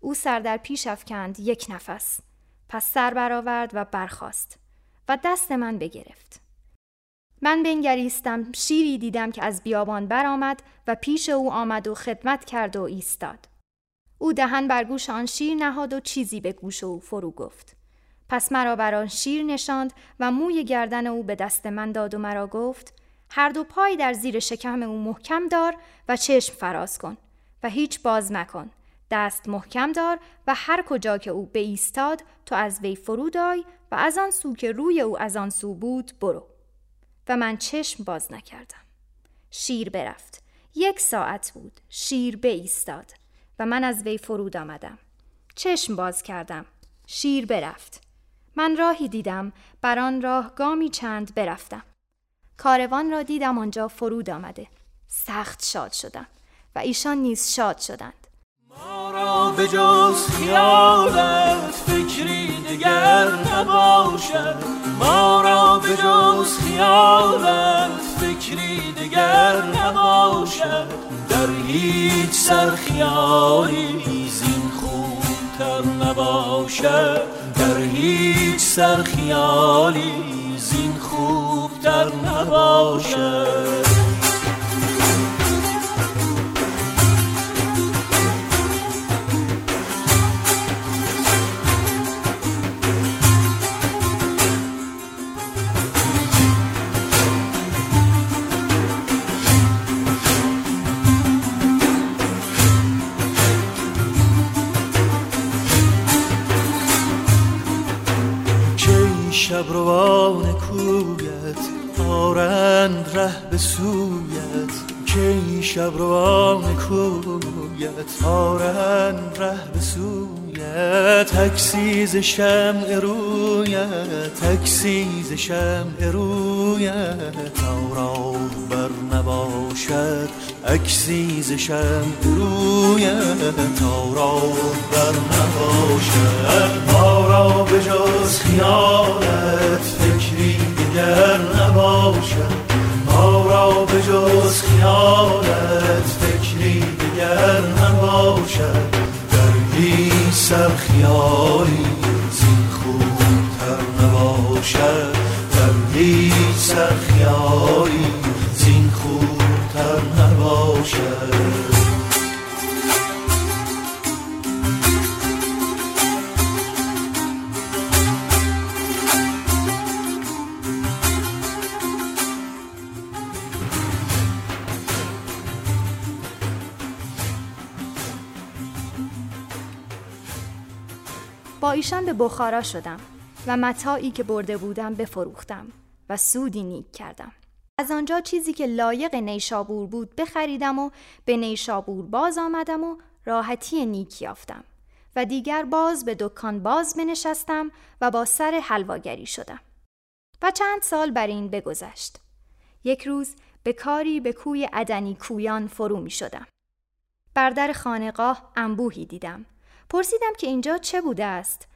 او سر در پیش افکند یک نفس. پس سر برآورد و برخاست و دست من بگرفت. من بنگریستم شیری دیدم که از بیابان برآمد و پیش او آمد و خدمت کرد و ایستاد. او دهن بر گوش آن شیر نهاد و چیزی به گوش او فرو گفت. پس مرا بر آن شیر نشاند و موی گردن او به دست من داد و مرا گفت هر دو پای در زیر شکم او محکم دار و چشم فراز کن و هیچ باز مکن. دست محکم دار و هر کجا که او به ایستاد تو از وی فرود آی و از آن سو که روی او از آن سو بود برو. و من چشم باز نکردم. شیر برفت. یک ساعت بود. شیر به ایستاد و من از وی فرود آمدم. چشم باز کردم. شیر برفت. من راهی دیدم بر آن راه گامی چند برفتم. کاروان را دیدم آنجا فرود آمده. سخت شاد شدم و ایشان نیز شاد شدند. ما را به جز خیالت فکری دگر نباشد. ما را به جز خیالت فکری دگر نباشد. در هیچ سر خیالی زین خوبتر نباشد در هیچ سر خیالی زین خوبتر نباشد شب روان کویت آرند ره به سویت. کی شب روان کویت آرند ره به سویت. عکسی ز شمع رویت عکسی ز شمع رویت تا رهبر نباشد عکسی ز شمع رویت تا بر نباشد ما را به جز خیالت فکری دیگر سر بخارا شدم و متاعی که برده بودم بفروختم و سودی نیک کردم. از آنجا چیزی که لایق نیشابور بود بخریدم و به نیشابور باز آمدم و راحتی نیک یافتم و دیگر باز به دکان باز بنشستم و با سر حلواگری شدم. و چند سال بر این بگذشت. یک روز به کاری به کوی عدنی کویان فرو می شدم. بر در خانقاه انبوهی دیدم پرسیدم که اینجا چه بوده است؟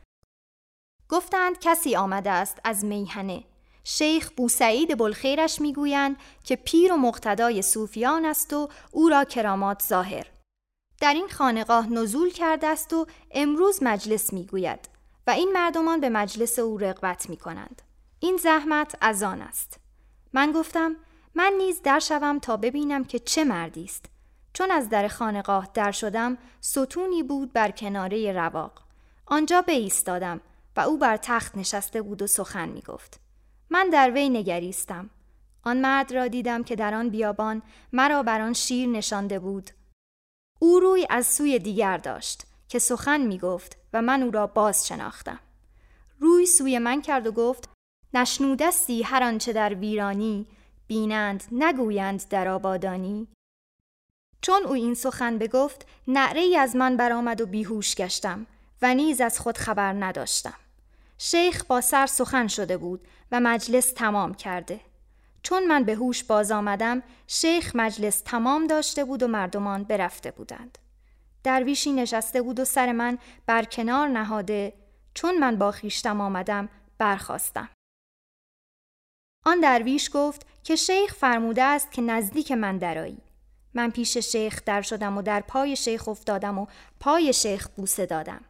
گفتند کسی آمده است از میهنه. شیخ بوسعید بلخیرش می‌گویند که پیر و مقتدای صوفیان است و او را کرامات ظاهر. در این خانقاه نزول کرده است و امروز مجلس می‌گوید و این مردمان به مجلس او رغبت می کنند. این زحمت از آن است. من گفتم من نیز در شوم تا ببینم که چه مردی است چون از در خانقاه در شدم ستونی بود بر کناره رواق آنجا ایستادم و او بر تخت نشسته بود و سخن می گفت. من در وی نگریستم. آن مرد را دیدم که در آن بیابان مرا بر آن شیر نشانده بود. او روی از سوی دیگر داشت که سخن می گفت و من او را باز شناختم. روی سوی من کرد و گفت نشنودستی هر آنچه در ویرانی بینند نگویند در آبادانی چون او این سخن بگفت نعره ای از من برآمد و بیهوش گشتم و نیز از خود خبر نداشتم شیخ با سر سخن شده بود و مجلس تمام کرده چون من به هوش باز آمدم شیخ مجلس تمام داشته بود و مردمان برفته بودند درویشی نشسته بود و سر من بر کنار نهاده چون من با خیشتم آمدم برخواستم. آن درویش گفت که شیخ فرموده است که نزدیک من درایی. من پیش شیخ در شدم و در پای شیخ افتادم و پای شیخ بوسه دادم.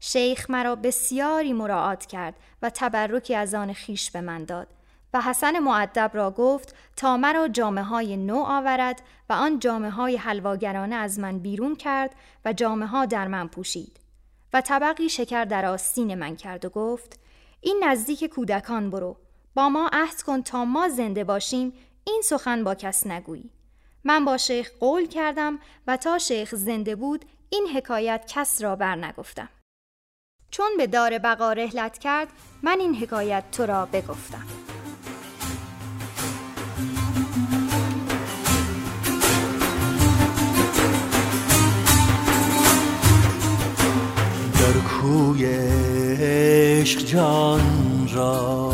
شیخ مرا بسیاری مراعات کرد و تبرکی از آن خیش به من داد و حسن معدب را گفت تا مرا جامعه های نو آورد و آن جامعه های حلواگرانه از من بیرون کرد و جامعه ها در من پوشید و طبقی شکر در آستین من کرد و گفت این نزدیک کودکان برو با ما عهد کن تا ما زنده باشیم این سخن با کس نگویی. من با شیخ قول کردم و تا شیخ زنده بود این حکایت کس را بر نگفتم چون به دار بقا رحلت کرد من این حکایت تو را بگفتم. در کوی عشق جان را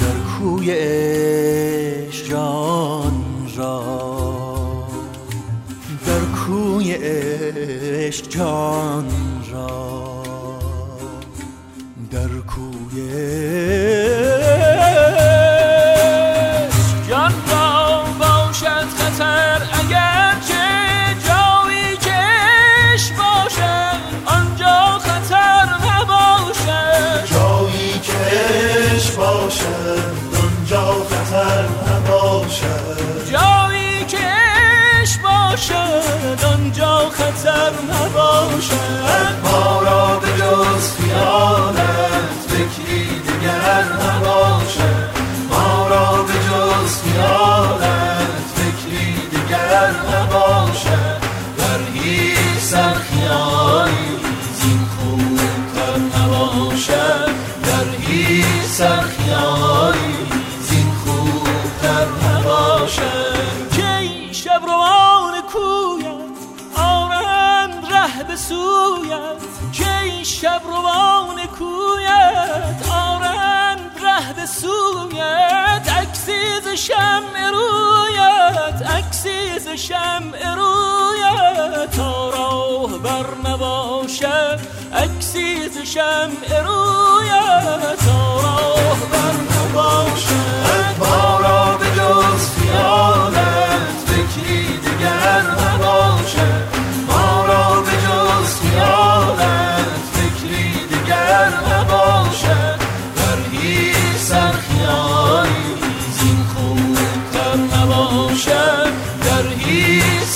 در کوی عشق جان را در کوی عشق جان را در کوی جایی که باشد آنجا خطر نباشد. سویت کی شب روان کویت آرند ره به سویت عکسی ز شمع رویت عکسی ز شمع رویت تا راه بر نباشد عکسی ز شمع رویت تا راه بر نباشد. ما به جز خیالت فکری دیگر نباشد.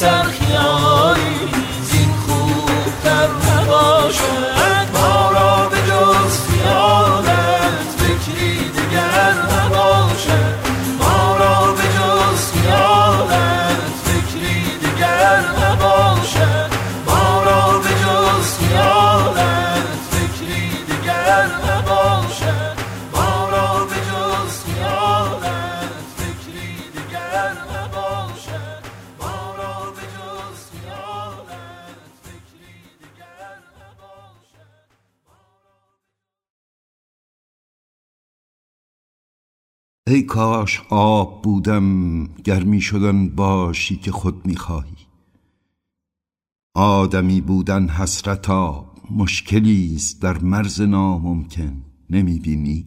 هیچ ای کاش آب بودم گرمی شدن باشی که خود می‌خواهی آدمی بودن حسرتا مشکلی است در مرز ناممکن نمی‌بینی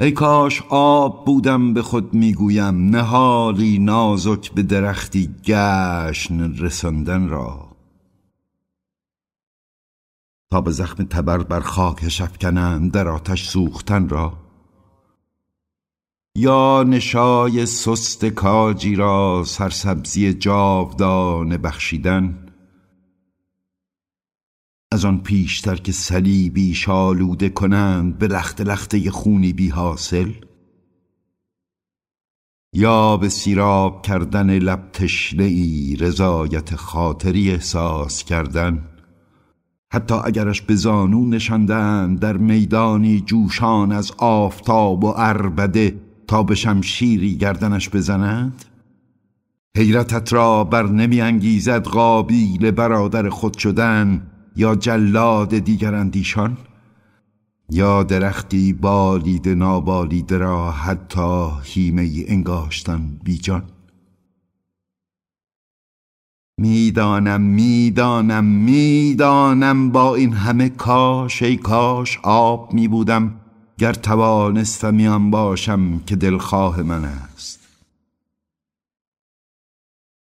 ای کاش آب بودم به خود می‌گویم نهالی نازک به درختی گشن رساندن را. تا به زخم تبر بر خاک افکنند در آتش سوختن را. یا نشای سست کاجی را سرسبزی جاودانه بخشیدن. از آن پیشتر که صلیبی شالوده کنند به لخت لخته خونی بی حاصل. یا به سیراب کردن لب تشنه ای رضایت خاطری احساس کردن. حتی اگرش به زانو نشاندند در میدانی جوشان از آفتاب و اربده تا به شمشیری گردنش بزنند؟ حیرتت را بر نمی انگیزد قابیل برادر خود شدن یا جلاد دیگر اندیشان؟ یا درختی بالید نابالیده را حتی هیمه انگاشتن بیجان؟ می‌دانم می‌دانم می‌دانم با این همه کاش ای کاش آب می بودم گر توانستم آن باشم که دلخواه من است.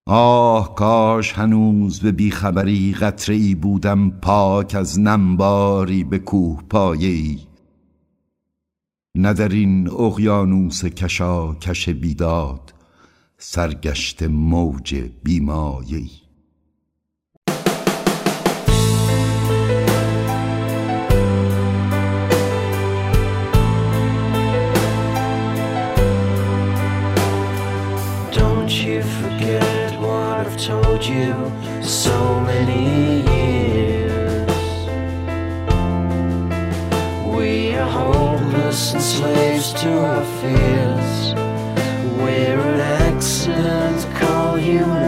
آه کاش هنوز به بیخبری قطره ای بودم پاک از نمباری به کوه پایه ای نه در این اقیانوس کشا کش بیداد سرگشت موج I've told you so many years. We are hopeless and slaves to our fears. you.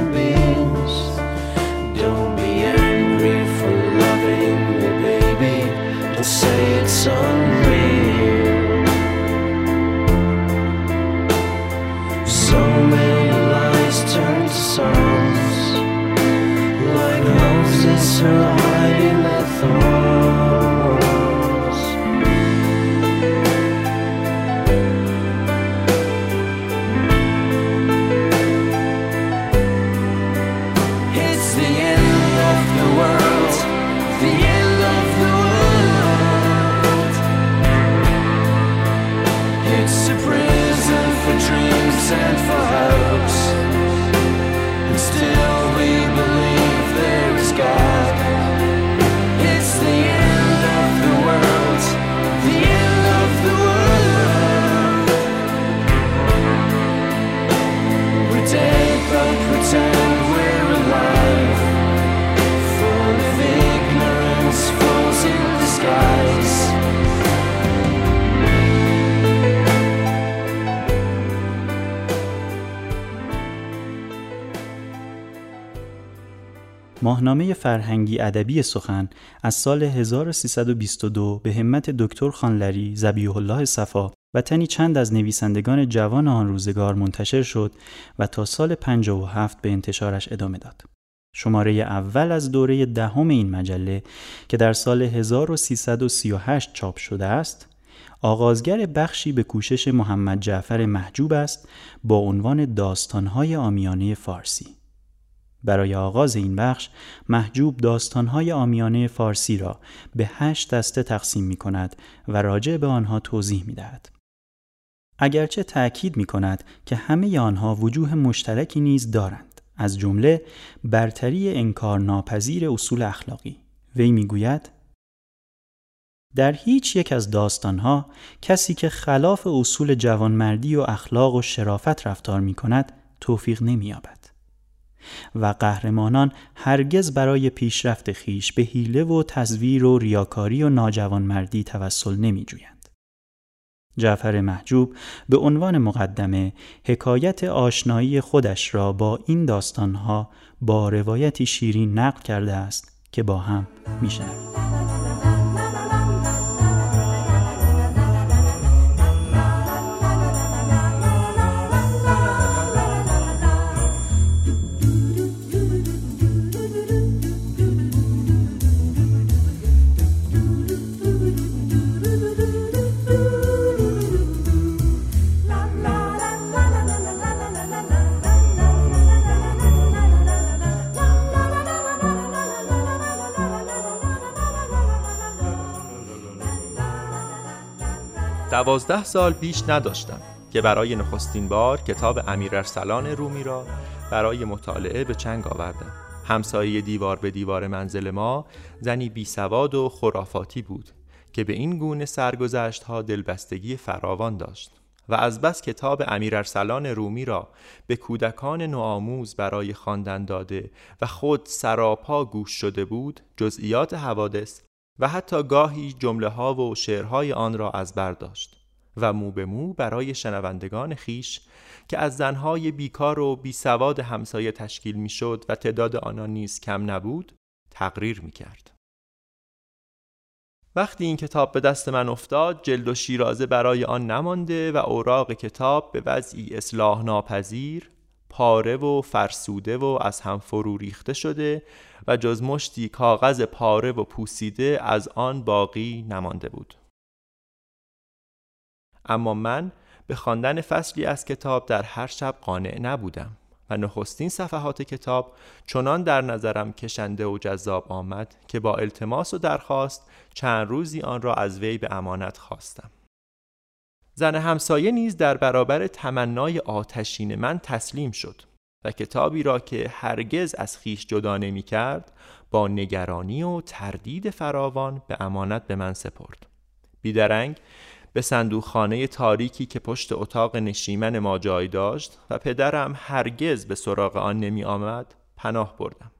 ماهنامه فرهنگی ادبی سخن از سال 1322 به همت دکتر خانلری زبیح الله صفا و تنی چند از نویسندگان جوان آن روزگار منتشر شد و تا سال 57 به انتشارش ادامه داد. شماره اول از دوره دهم این مجله که در سال 1338 چاپ شده است، آغازگر بخشی به کوشش محمد جعفر محجوب است با عنوان داستانهای آمیانه فارسی. برای آغاز این بخش محجوب داستانهای آمیانه فارسی را به هشت دسته تقسیم می کند و راجع به آنها توضیح می دهد. اگرچه تأکید می کند که همه آنها وجوه مشترکی نیز دارند از جمله برتری انکار ناپذیر اصول اخلاقی وی می گوید در هیچ یک از داستانها کسی که خلاف اصول جوانمردی و اخلاق و شرافت رفتار می کند توفیق نمی یابد. و قهرمانان هرگز برای پیشرفت خیش به حیله و تزویر و ریاکاری و ناجوانمردی توسل نمی جویند. جعفر محجوب به عنوان مقدمه حکایت آشنایی خودش را با این داستانها با روایتی شیرین نقل کرده است که با هم میشنویم. دوازده سال بیش نداشتم که برای نخستین بار کتاب امیر ارسلان رومی را برای مطالعه به چنگ آوردم. همسایه دیوار به دیوار منزل ما زنی بی سواد و خرافاتی بود که به این گونه سرگذشت ها دلبستگی فراوان داشت و از بس کتاب امیر ارسلان رومی را به کودکان نوآموز برای خواندن داده و خود سراپا گوش شده بود جزئیات حوادث و حتی گاهی جمله ها و شعرهای آن را از برداشت و مو به مو برای شنوندگان خیش که از زنهای بیکار و بی سواد همسایه تشکیل می شد و تعداد آنان نیز کم نبود تقریر می کرد. وقتی این کتاب به دست من افتاد جلد و شیرازه برای آن نمانده و اوراق کتاب به وضعی اصلاح ناپذیر پاره و فرسوده و از هم فرو ریخته شده و جز مشتی کاغذ پاره و پوسیده از آن باقی نمانده بود اما من به خواندن فصلی از کتاب در هر شب قانع نبودم و نخستین صفحات کتاب چنان در نظرم کشنده و جذاب آمد که با التماس و درخواست چند روزی آن را از وی به امانت خواستم. زن همسایه نیز در برابر تمنای آتشین من تسلیم شد و کتابی را که هرگز از خیش جدا نمی کرد با نگرانی و تردید فراوان به امانت به من سپرد. بیدرنگ به صندوقخانه تاریکی که پشت اتاق نشیمن ما جای داشت و پدرم هرگز به سراغ آن نمی آمد پناه بردم.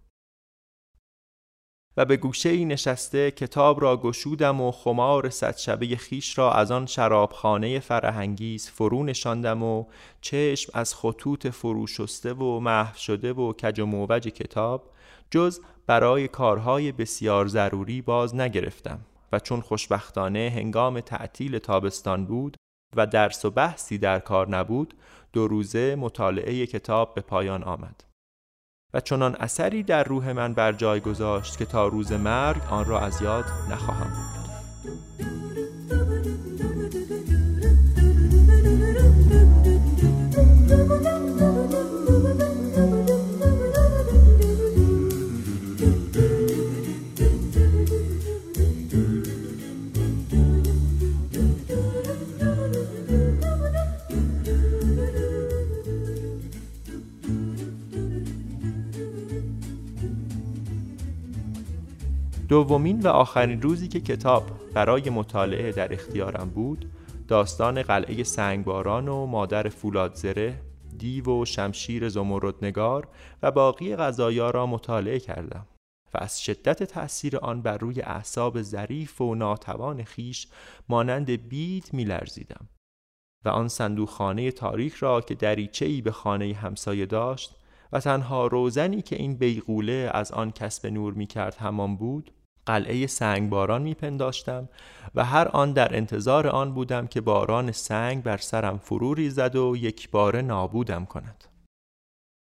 و به گوشه ای نشسته کتاب را گشودم و خمار صد شبه خیش را از آن شرابخانه فرهنگیز فرو نشاندم و چشم از خطوط فرو شسته و محو شده و کج و موج کتاب جز برای کارهای بسیار ضروری باز نگرفتم. و چون خوشبختانه هنگام تعطیل تابستان بود و درس و بحثی در کار نبود دو روزه مطالعه کتاب به پایان آمد. و چنان اثری در روح من بر جای گذاشت که تا روز مرگ آن را از یاد نخواهم برد دومین و آخرین روزی که کتاب برای مطالعه در اختیارم بود داستان قلعه سنگباران و مادر فولادزره دیو و شمشیر زمردنگار و باقی غذایا را مطالعه کردم و از شدت تأثیر آن بر روی اعصاب ظریف و ناتوان خیش مانند بید میلرزیدم و آن صندوقخانه تاریخ را که دریچه‌ای به خانه همسایه داشت و تنها روزنی که این بیغوله از آن کسب نور می کرد همان بود قلعه سنگ باران می پنداشتم و هر آن در انتظار آن بودم که باران سنگ بر سرم فرو ریزد و یک بار نابودم کند.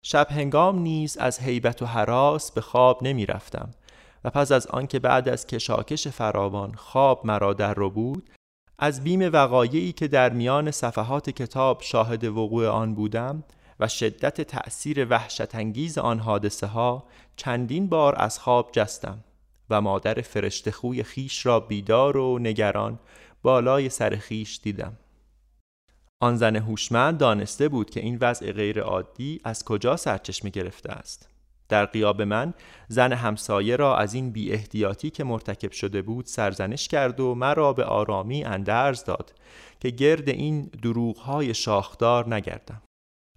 شب هنگام نیز از هیبت و حراس به خواب نمی رفتم و پس از آنکه بعد از کشاکش فراوان خواب مرا در رو بود از بیم وقایعی که در میان صفحات کتاب شاهد وقوع آن بودم و شدت تأثیر وحشت انگیز آن حادثه ها چندین بار از خواب جستم. و مادر فرشته خوی خیش را بیدار و نگران بالای سر خیش دیدم. آن زن هوشمند دانسته بود که این وضع غیر عادی از کجا سرچشمه گرفته است. در قیاب من زن همسایه را از این بی احتیاطی که مرتکب شده بود سرزنش کرد و مرا به آرامی اندرز داد که گرد این دروغهای شاخدار نگردم.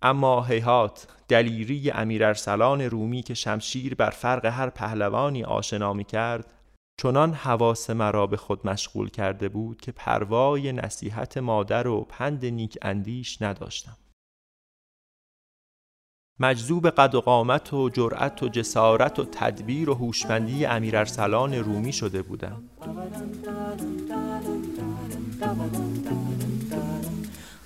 اما هیهات دلیری امیر ارسلان رومی که شمشیر بر فرق هر پهلوانی آشنا می کرد چنان حواس مرا به خود مشغول کرده بود که پروای نصیحت مادر و پند نیک اندیش نداشتم. مجذوب قد و قامت و جرأت و جسارت و تدبیر و هوشمندی امیر ارسلان رومی شده بودم.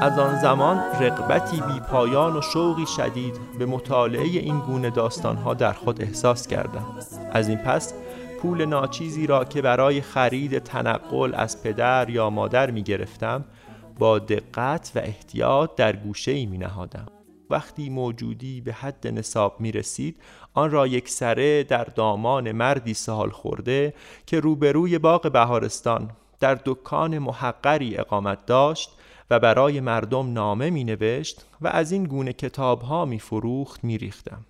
از آن زمان رقبتی بی پایان و شوقی شدید به مطالعه این گونه داستانها در خود احساس کردم. از این پس پول ناچیزی را که برای خرید تنقل از پدر یا مادر می گرفتم با دقت و احتیاط در گوشه ای می نهادم وقتی موجودی به حد نصاب می رسید آن را یک سره در دامان مردی سال خورده که روبروی باغ بهارستان در دکان محقری اقامت داشت و برای مردم نامه می نوشت و از این گونه کتاب ها می فروخت می ریختم.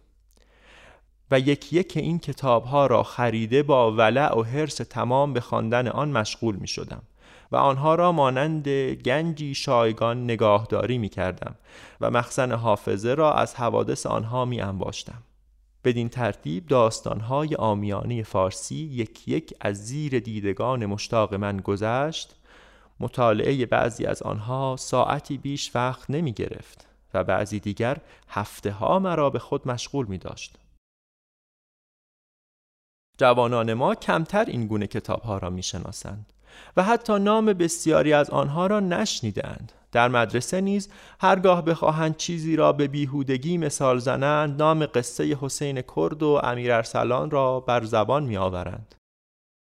و یک یک این کتاب ها را خریده با ولع و حرس تمام به خواندن آن مشغول می شدم و آنها را مانند گنجی شایگان نگاهداری می کردم و مخزن حافظه را از حوادث آنها می انباشتم. بدین ترتیب داستانهای آمیانی فارسی یک یک از زیر دیدگان مشتاق من گذشت مطالعه بعضی از آنها ساعتی بیش وقت نمی گرفت و بعضی دیگر هفته ها مرا به خود مشغول می داشت. جوانان ما کمتر این گونه کتاب ها را می شناسند و حتی نام بسیاری از آنها را نشنیدند. در مدرسه نیز هرگاه بخواهند چیزی را به بیهودگی مثال زنند نام قصه حسین کرد و امیر ارسلان را بر زبان می آورند.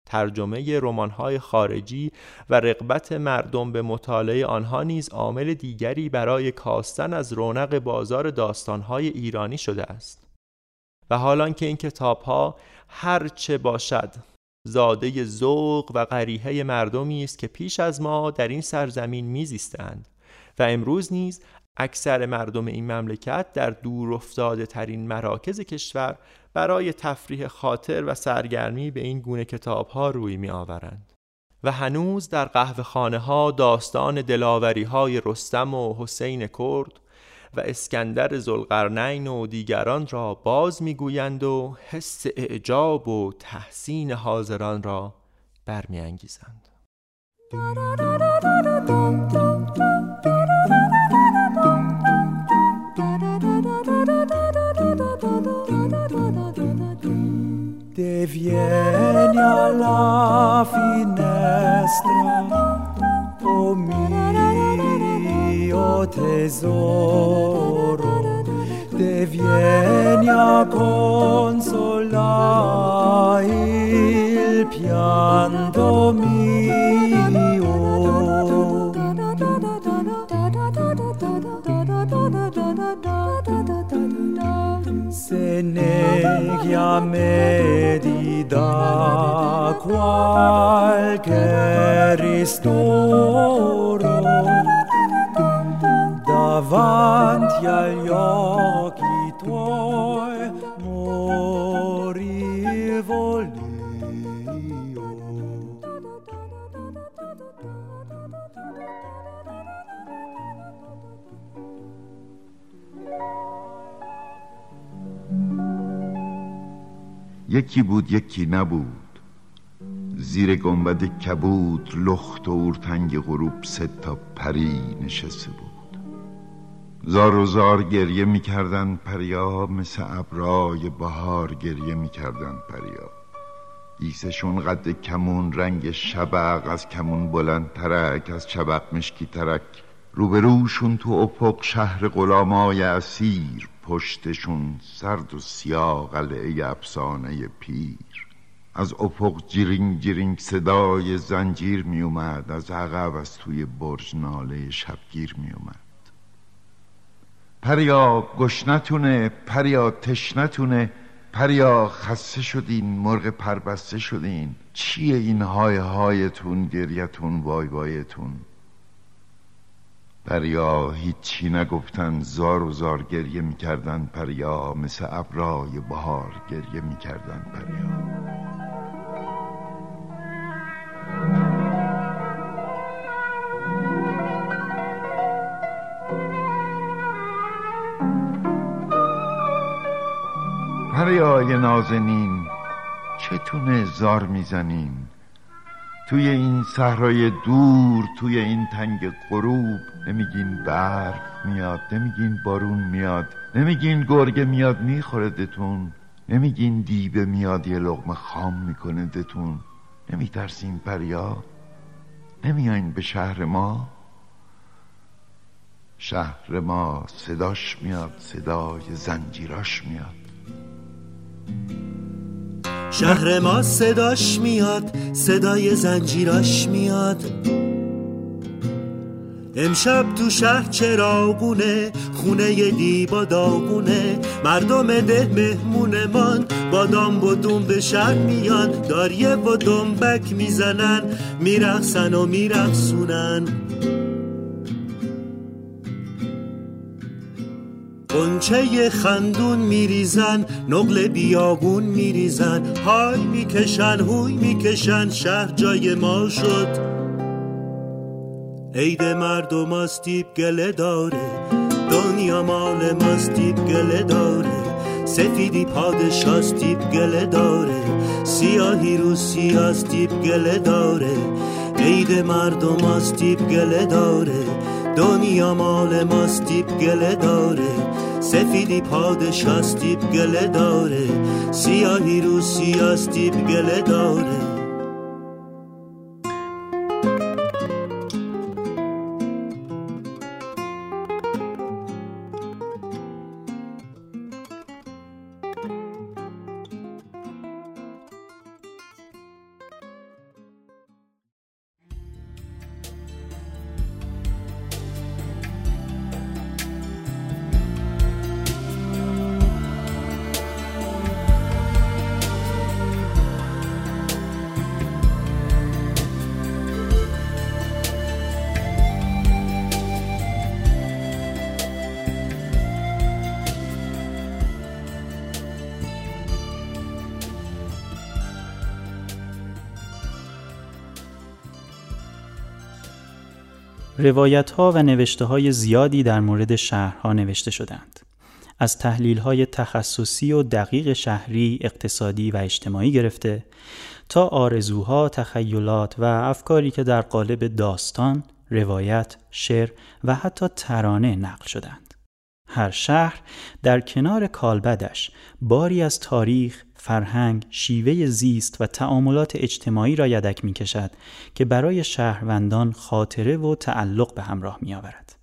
ترجمه رمان‌های خارجی و رغبت مردم به مطالعه آنها نیز عامل دیگری برای کاستن از رونق بازار داستانهای ایرانی شده است و حالان که این کتابها هر چه باشد زاده ذوق و غریحه مردمی است که پیش از ما در این سرزمین میزیستند و امروز نیز اکثر مردم این مملکت در دور افتاده ترین مراکز کشور برای تفریح خاطر و سرگرمی به این گونه کتاب ها روی می آورند. و هنوز در قهوه خانه ها داستان دلاوری های رستم و حسین کرد و اسکندر زلقرنین و دیگران را باز می‌گویند و حس اعجاب و تحسین حاضران را برمیانگیزند. Vieni alla finestra, oh mio tesoro, te vieni a consolare il pianto mio. Se neghi a me di da qualche ristoro davanti agli occhi یکی بود یکی نبود. زیر گنبد کبود لخت و اورتنگ غروب سه تا پری نشسته بود. زار و زار گریه می‌کردن پریا مثل ابرای بهار گریه می‌کردن پریا. ایسشون قد کمون رنگ شبق از کمون بلند ترک از شبق مشکی ترک روبروشون تو افق شهر غلامای اسیر پشتشون سرد و سیاه قلعه افسانه پیر. از افق جیرینگ جیرینگ صدای زنجیر می اومد از عقب از توی برج ناله شبگیر می اومد. پریا گشنتونه پریا تشنتونه پریا خسته شدین مرغ پربسته شدین. چیه این های هایتون گریتون وای وایتون؟ پریا هیچی نگفتن زار و زار گریه می‌کردن پریا. مثل ابرای بهار گریه می‌کردن پریا. پریای نازنین چتونه زار می‌زنین توی این صحرای دور توی این تنگ غروب نمیگین برف میاد نمیگین بارون میاد نمیگین گرگه میاد می‌خوره دتون نمیگین دیبه میاد یه لغمه خام می‌کنه دتون نمیترسین پریا نمیاین به شهر ما. شهر ما صداش میاد صدای زنجیراش میاد. شهر ما صداش میاد صدای زنجیراش میاد. امشب تو شهر چراغونه خونه دیبا داغونه. مردم ده مهمونمان با دام و به شهر میان. داریه و دنبک می‌زنن میرقصن و میرقصونن قنچه خندون میریزن نقل بیاگون میریزن. های می‌کشن هوی می‌کشن شهر جای ما شد. عید مردم آستیب گله داره دنیا مال ماستیب گله داره. سفیدی پادشاستیب گله داره سیاهی رو سیاستیب گله داره. عید مردم آستیب گله داره دنیا مال ماستیب گله داره. سفیدی پادشاستیب گله داره سیاهی رو سیاستیب گله داره. روایت ها و نوشته های زیادی در مورد شهرها نوشته شدند. از تحلیل های تخصصی و دقیق شهری، اقتصادی و اجتماعی گرفته تا آرزوها، تخیلات و افکاری که در قالب داستان، روایت، شعر و حتی ترانه نقل شدند. هر شهر در کنار کالبدش باری از تاریخ، فرهنگ، شیوه زیست و تعاملات اجتماعی را یدک می کشد که برای شهروندان خاطره و تعلق به همراه می آورد.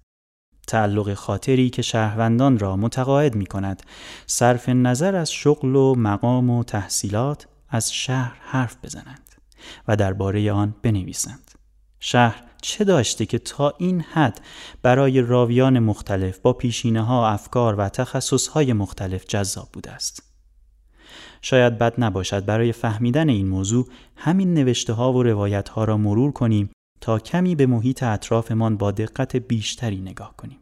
تعلق خاطری که شهروندان را متقاعد می کند صرف نظر از شغل و مقام و تحصیلات از شهر حرف بزنند و درباره آن بنویسند. شهر چه داشته که تا این حد برای راویان مختلف با پیشینه ها افکار و تخصص های مختلف جذاب بوده است. شاید بد نباشد برای فهمیدن این موضوع همین نوشته ها و روایت ها را مرور کنیم تا کمی به محیط اطرافمان با دقت بیشتری نگاه کنیم.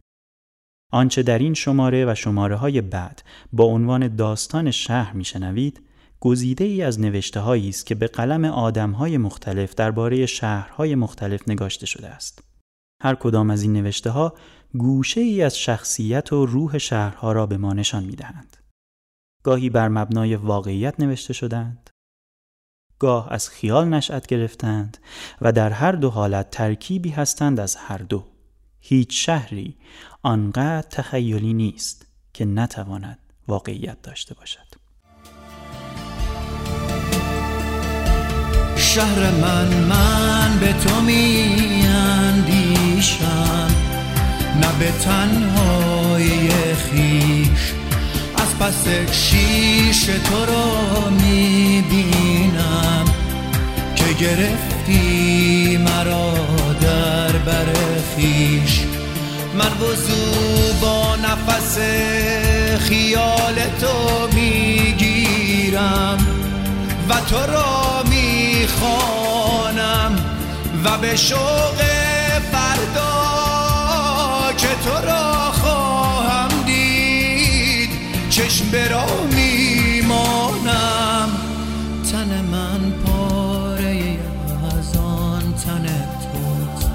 آنچه در این شماره و شماره های بعد با عنوان داستان شهر میشنوید گزیده ای از نوشته هایی است که به قلم آدم های مختلف درباره شهرهای مختلف نگاشته شده است. هر کدام از این نوشته ها گوشه ای از شخصیت و روح شهرها را به ما نشان می دهند. گاهی بر مبنای واقعیت نوشته شدند. گاه از خیال نشأت گرفتند و در هر دو حالت ترکیبی هستند از هر دو. هیچ شهری آنقدر تخیلی نیست که نتواند واقعیت داشته باشد. شهر من من به تو می اندیشم نه به تنهای خیش پس شیش تو رو می‌بینم که گرفتی مرا در بر خیش من وضو با نفس خیال تو می‌گیرم و تو را می‌خوانم و به شوق فردا چشم برا میمانم. تن من پاره از آن تن توست.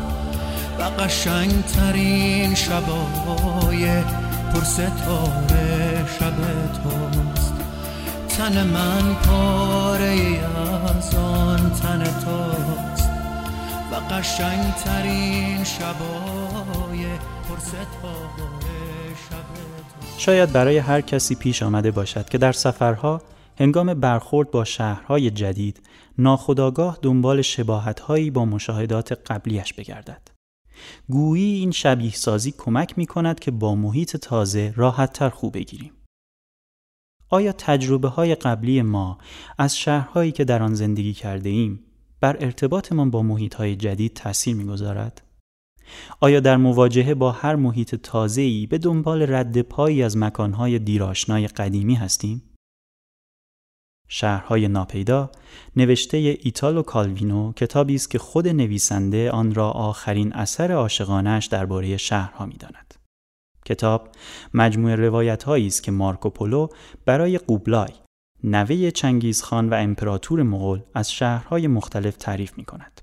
و قشنگترین شبای پرستاره شب توست. تن من پاره از آن تن توست. و قشنگترین شبای پرستاره شاید برای هر کسی پیش آمده باشد که در سفرها هنگام برخورد با شهرهای جدید ناخداگاه دنبال شباهتهایی با مشاهدات قبلیش بگردد. گویی این شبیه سازی کمک می کند که با محیط تازه راحتتر خوب بگیریم. آیا تجربه های قبلی ما از شهرهایی که در آن زندگی کرده ایم بر ارتباطمان با محیط های جدید تاثیر می‌گذارد؟ آیا در مواجهه با هر محیط تازه‌ای به دنبال رد پایی از مکانهای دیراشنای قدیمی هستیم؟ شهرهای ناپیدا نوشته ایتالو کالوینو کتابی است که خود نویسنده آن را آخرین اثر عاشقانش درباره شهرها می‌داند. کتاب مجموعه روایت است که مارکوپولو برای قوبلای نوه چنگیزخان و امپراتور مغول از شهرهای مختلف تعریف می کند.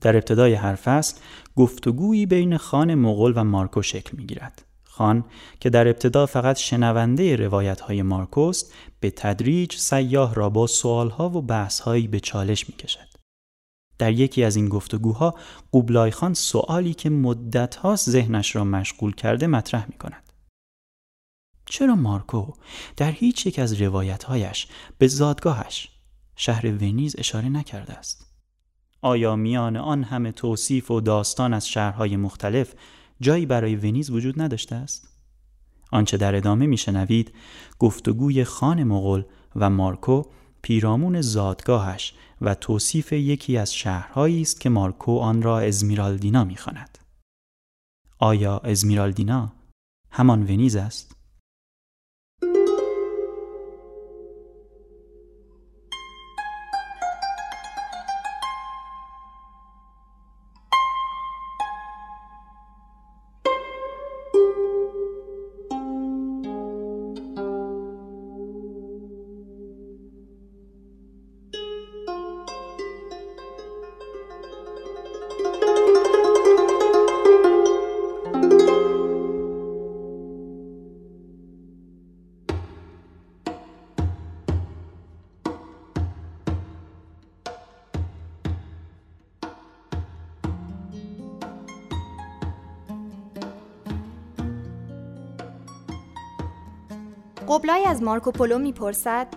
در ابتدای هر فصل گفتگویی بین خان مغول و مارکو شکل می گیرد. خان که در ابتدا فقط شنونده روایت های مارکوست به تدریج سیاه را با سوالها و بحثهایی به چالش می کشد. در یکی از این گفتگوها قوبلای خان سوالی که مدت هاست ذهنش را مشغول کرده مطرح می کند. چرا مارکو در هیچ یک از روایتهایش به زادگاهش شهر ونیز اشاره نکرده است؟ آیا میان آن همه توصیف و داستان از شهرهای مختلف جایی برای ونیز وجود نداشته است؟ آنچه در ادامه میشنوید گفتگوی خان مغول و مارکو پیرامون زادگاهش و توصیف یکی از شهرهایی است که مارکو آن را ازمیرالدینا می‌خواند. آیا ازمیرالدینا همان ونیز است؟ از مارکوپولو می‌پرسد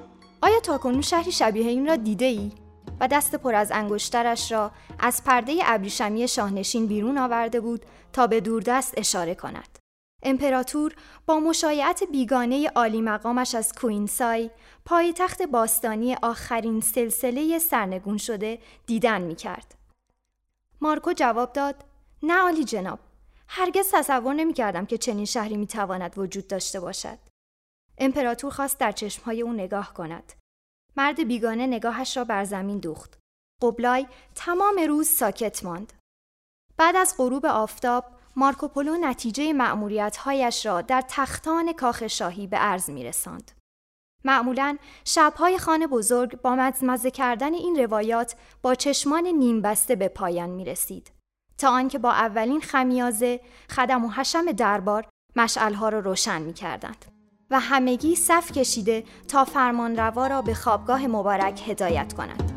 آیا تاکنون شهری شبیه این را دیده ای؟ و دست پر از انگشترش را از پرده ابریشمی شاهنشین بیرون آورده بود تا به دوردست اشاره کند. امپراتور با مشایعت بیگانه عالی مقامش از کوینسای پایتخت باستانی آخرین سلسله سرنگون شده دیدن می کرد. مارکو جواب داد نه عالی جناب هرگز تصور نمی کردم که چنین شهری می تواند وجود داشته باشد. امپراتور خواست در چشمهای او نگاه کند. مرد بیگانه نگاهش را بر زمین دوخت. قبلای تمام روز ساکت ماند. بعد از غروب آفتاب مارکوپولو نتیجه مأموریت‌هایش را در تختان کاخ شاهی به عرض می رساند. معمولا شبهای خانه بزرگ با مزمزه کردن این روایات با چشمان نیم بسته به پایان می رسید. تا آنکه با اولین خمیازه خدم و حشم دربار مشعلها را روشن می کردند. و همگی صف کشیده تا فرمانروا را به خوابگاه مبارک هدایت کنند.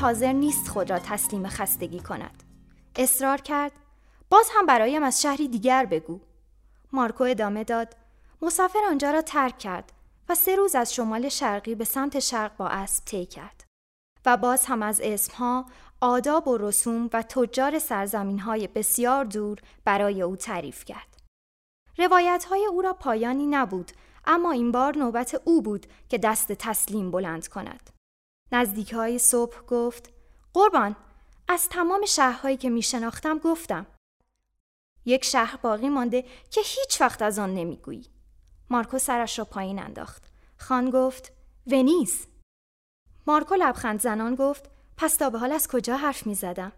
حاضر نیست خود را تسلیم خستگی کند. اصرار کرد باز هم برایم از شهری دیگر بگو. مارکو ادامه داد مسافر آنجا را ترک کرد و سه روز از شمال شرقی به سمت شرق با اسب طی کرد و باز هم از اسمها، آداب و رسوم و تجار سرزمین های بسیار دور برای او تعریف کرد. روایت های او را پایانی نبود اما این بار نوبت او بود که دست تسلیم بلند کند. نزدیک های صبح گفت قربان از تمام شهرهایی که می شناختم گفتم. یک شهر باقی مانده که هیچ وقت از آن نمی‌گویی. مارکو سرش را پایین انداخت. خان گفت ونیز. مارکو لبخند زنان گفت پس تا به حال از کجا حرف می زدم؟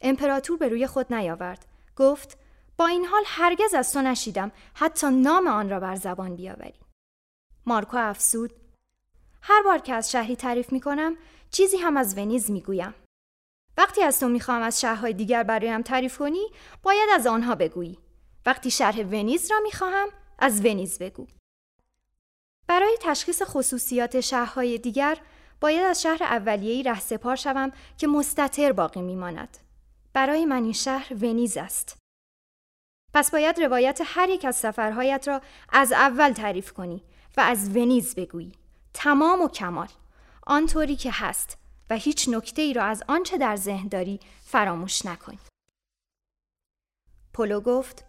امپراتور به روی خود نیاورد. گفت با این حال هرگز از تو نشیدم حتی نام آن را بر زبان بیاوری. مارکو افسود هر بار که از شهری تعریف می کنم چیزی هم از ونیز می گویم. وقتی از تو می‌خواهم از شهرهای دیگر برایم تعریف کنی باید از آنها بگویی. وقتی شهر ونیز را می‌خواهم از ونیز بگو. برای تشخیص خصوصیات شهرهای دیگر باید از شهر اولیه‌ای رهسپار شوم که مستطر باقی میماند. برای من این شهر ونیز است. پس باید روایت هر یک از سفرهایت را از اول تعریف کنی و از ونیز بگویی تمام و کمال. آنطوری که هست و هیچ نکته ای را از آنچه در ذهن داری فراموش نکنی پولو گفت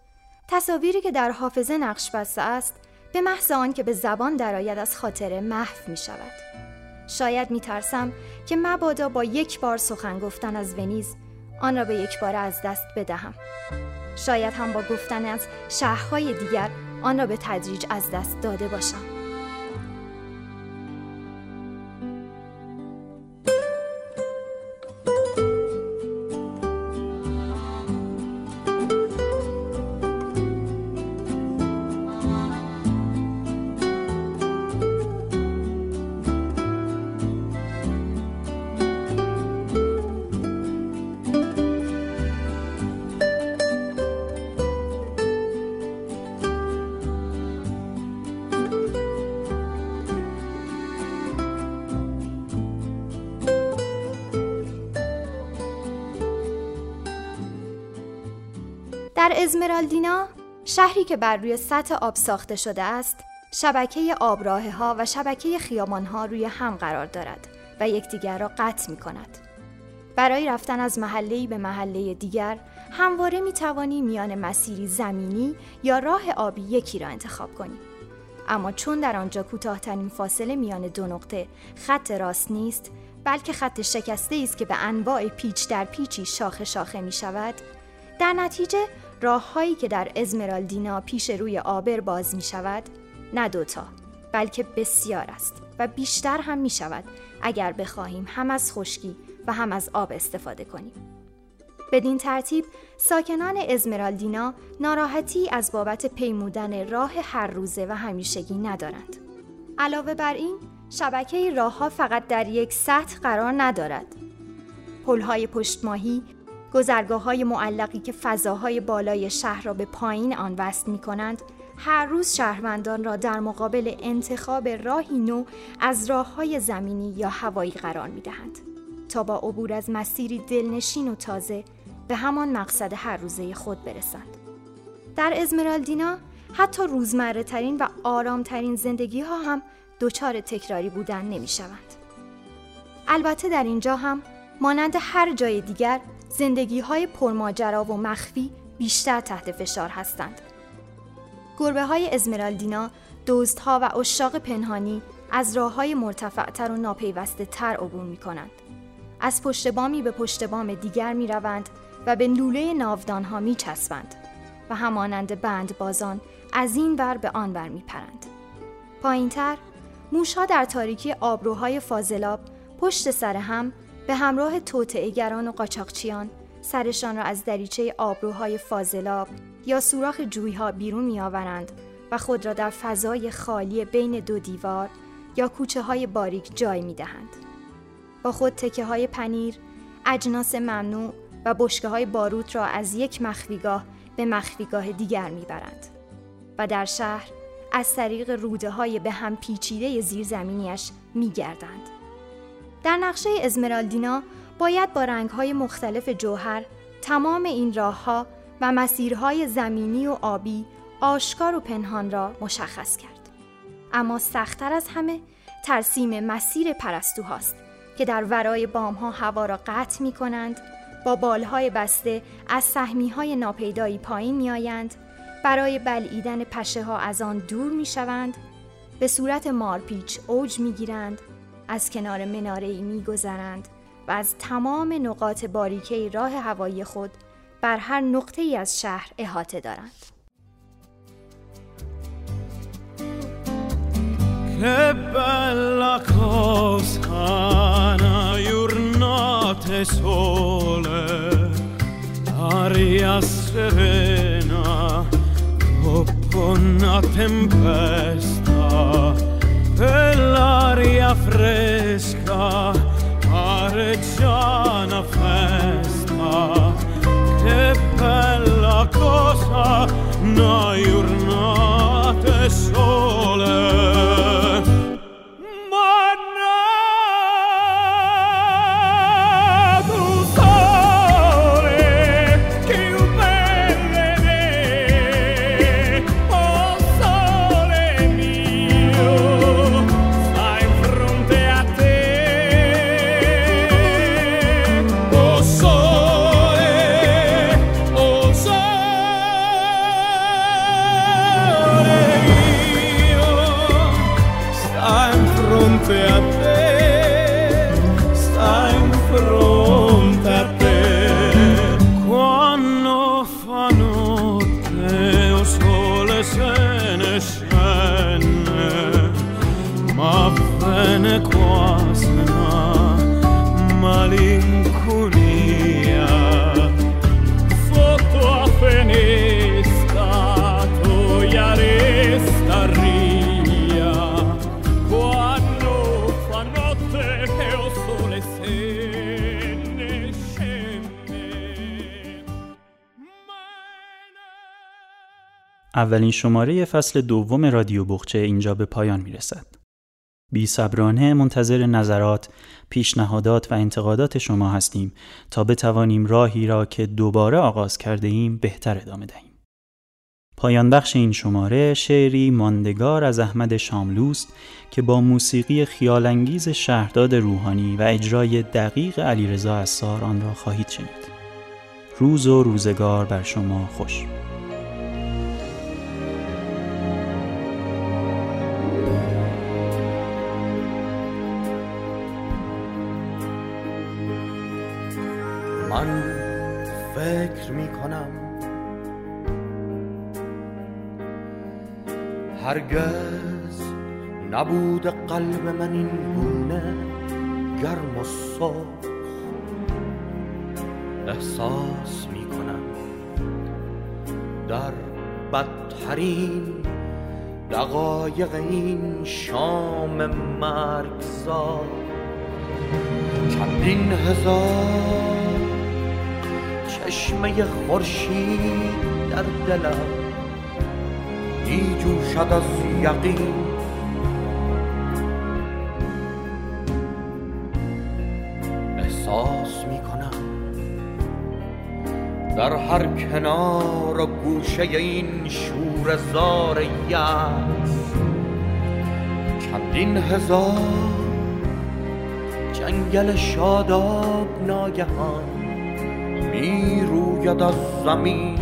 تصاویری که در حافظه نقش بسته است به محض آن که به زبان درآید از خاطره محو می شود. شاید می ترسم که مبادا با یک بار سخن گفتن از ونیز آن را به یک بار از دست بدهم. شاید هم با گفتن از شهرهای دیگر آن را به تدریج از دست داده باشم. ازمرالدینا شهری که بر روی سطح آب ساخته شده است شبکه آبراه ها و شبکه خیامان ها روی هم قرار دارد و یکدیگر را قطع می کند. برای رفتن از محله به محله دیگر همواره می توانی میان مسیری زمینی یا راه آبی یکی را انتخاب کنی. اما چون در آنجا کوتاهترین فاصله میان دو نقطه خط راست نیست بلکه خط شکسته است که به انواع پیچ در پیچی شاخه شاخه می شود در نتیجه راههایی که در ازمرالدینا پیش روی آبر باز می شود نه دوتا بلکه بسیار است و بیشتر هم می شود اگر بخواهیم هم از خشکی و هم از آب استفاده کنیم. بدین ترتیب ساکنان ازمرالدینا ناراحتی از بابت پیمودن راه هر روزه و همیشگی ندارند. علاوه بر این شبکه راه ها فقط در یک سطح قرار ندارد. پلهای پشتماهی گذرگاه های معلقی که فضاهای بالای شهر را به پایین آن وصل می کنند هر روز شهروندان را در مقابل انتخاب راهی نو از راه های زمینی یا هوایی قرار می دهند تا با عبور از مسیری دلنشین و تازه به همان مقصد هر روزه خود برسند. در ازمرالدینا حتی روزمره ترین و آرام ترین زندگی ها هم دچار تکراری بودن نمی شوند. البته در اینجا هم مانند هر جای دیگر زندگی های پرماجرا و مخفی بیشتر تحت فشار هستند. گربه های ازمرالدینا، و اشاق پنهانی از راه های مرتفعتر و ناپیوسته تر عبور می کنند. از پشت بامی به پشت بام دیگر می روند و به لوله ناودان ها می چسبند و همانند بند بازان از این ور به آن ور می پرند. پایین تر، موشها در تاریکی آبروهای فاضلاب پشت سر هم به همراه توطئهگران و قاچاقچیان سرشان را از دریچه آبروهای فاضلاب یا سوراخ جویها بیرون میآورند و خود را در فضای خالی بین دو دیوار یا کوچه های باریک جای می دهند. با خود تکه های پنیر، اجناس ممنوع و بشکه های باروت را از یک مخفیگاه به مخفیگاه دیگر می‌برند و در شهر از طریق روده های به هم پیچیده زیرزمینیش میگردند. در نقشه ازمرالدینا باید با رنگهای مختلف جوهر تمام این راهها و مسیرهای زمینی و آبی آشکار و پنهان را مشخص کرد. اما سختتر از همه ترسیم مسیر پرستوهاست که در ورای بامها هوا را قطع می کنند با بالهای بسته از سهمی های ناپیدایی پایین می آیند برای بلعیدن پشه ها از آن دور می شوند به صورت مارپیچ اوج می گیرند از کنار مناره ای می گذرند و از تمام نقاط باریکه راه هوایی خود بر هر نقطه ای از شهر احاطه دارند. Una una tempesta, e l'aria fresca pare già una festa. Che bella cosa una giornata sole. اولین شماره فصل دوم رادیو بخچه اینجا به پایان می رسد. بی صبرانه منتظر نظرات، پیشنهادات و انتقادات شما هستیم تا بتوانیم راهی را که دوباره آغاز کرده ایم بهتر ادامه دهیم. پایان بخش این شماره شعری ماندگار از احمد شاملوست که با موسیقی خیالانگیز شهرداد روحانی و اجرای دقیق علیرضا اسار آن را خواهید شنید. روز و روزگار بر شما خوش. هرگز نبود قلب من این گونه گرم و سرخ. احساس می کنم در بدترین دقایق این شام مرگزار چندین هزار چشمه خورشید در دلم می جوشد از یقین. احساس می کنم در هر کنار و گوشه این شور زار یأس. چندین هزار جنگل شاداب ناگهان می روید از زمین.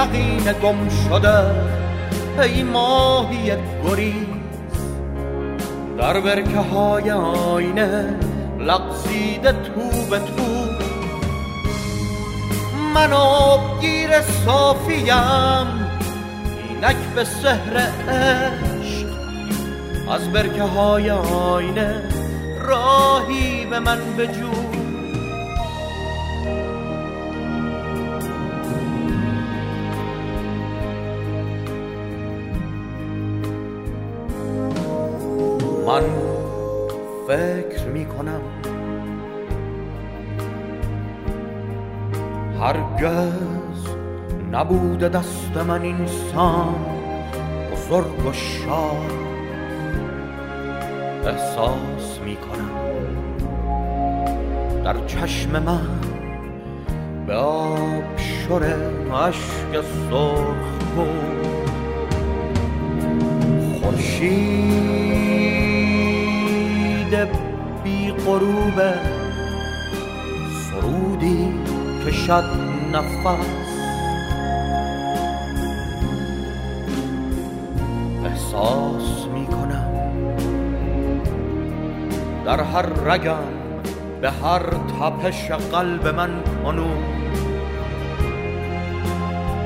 یقین گم شده ای ماهی گریز. در برکه های آینه لغزیده تو به تو. من آبگیر صافیم اینک به سحر عشق. از برکه های آینه راهی به من بجو. نبوده دست من اینسان بزرگ و شاد. احساس می کنم در چشم من به آب شره عشق سرخ کن خورشید بی غروب سرودی کشد نفس. احساس می کنم در هر رگم به هر تپش قلب من کنون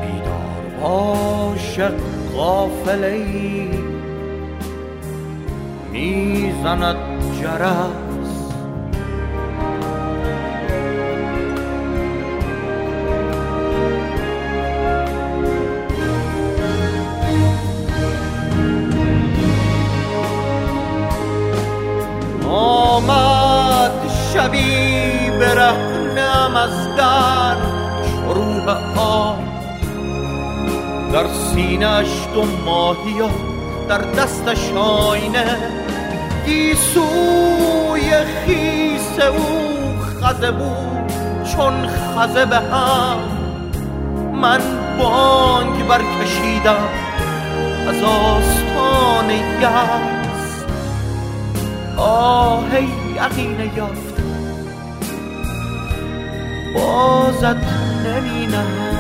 بیدار باش غافله ای می‌زند جرس برهنم از در شروع آب در سینش دو ماهی و در دستش آینه گیسوی خیس او خزه بود چون خزه به هم. من بانگ برکشیدم از آستان یأس. آه یقین یافت. بازت نمی نهم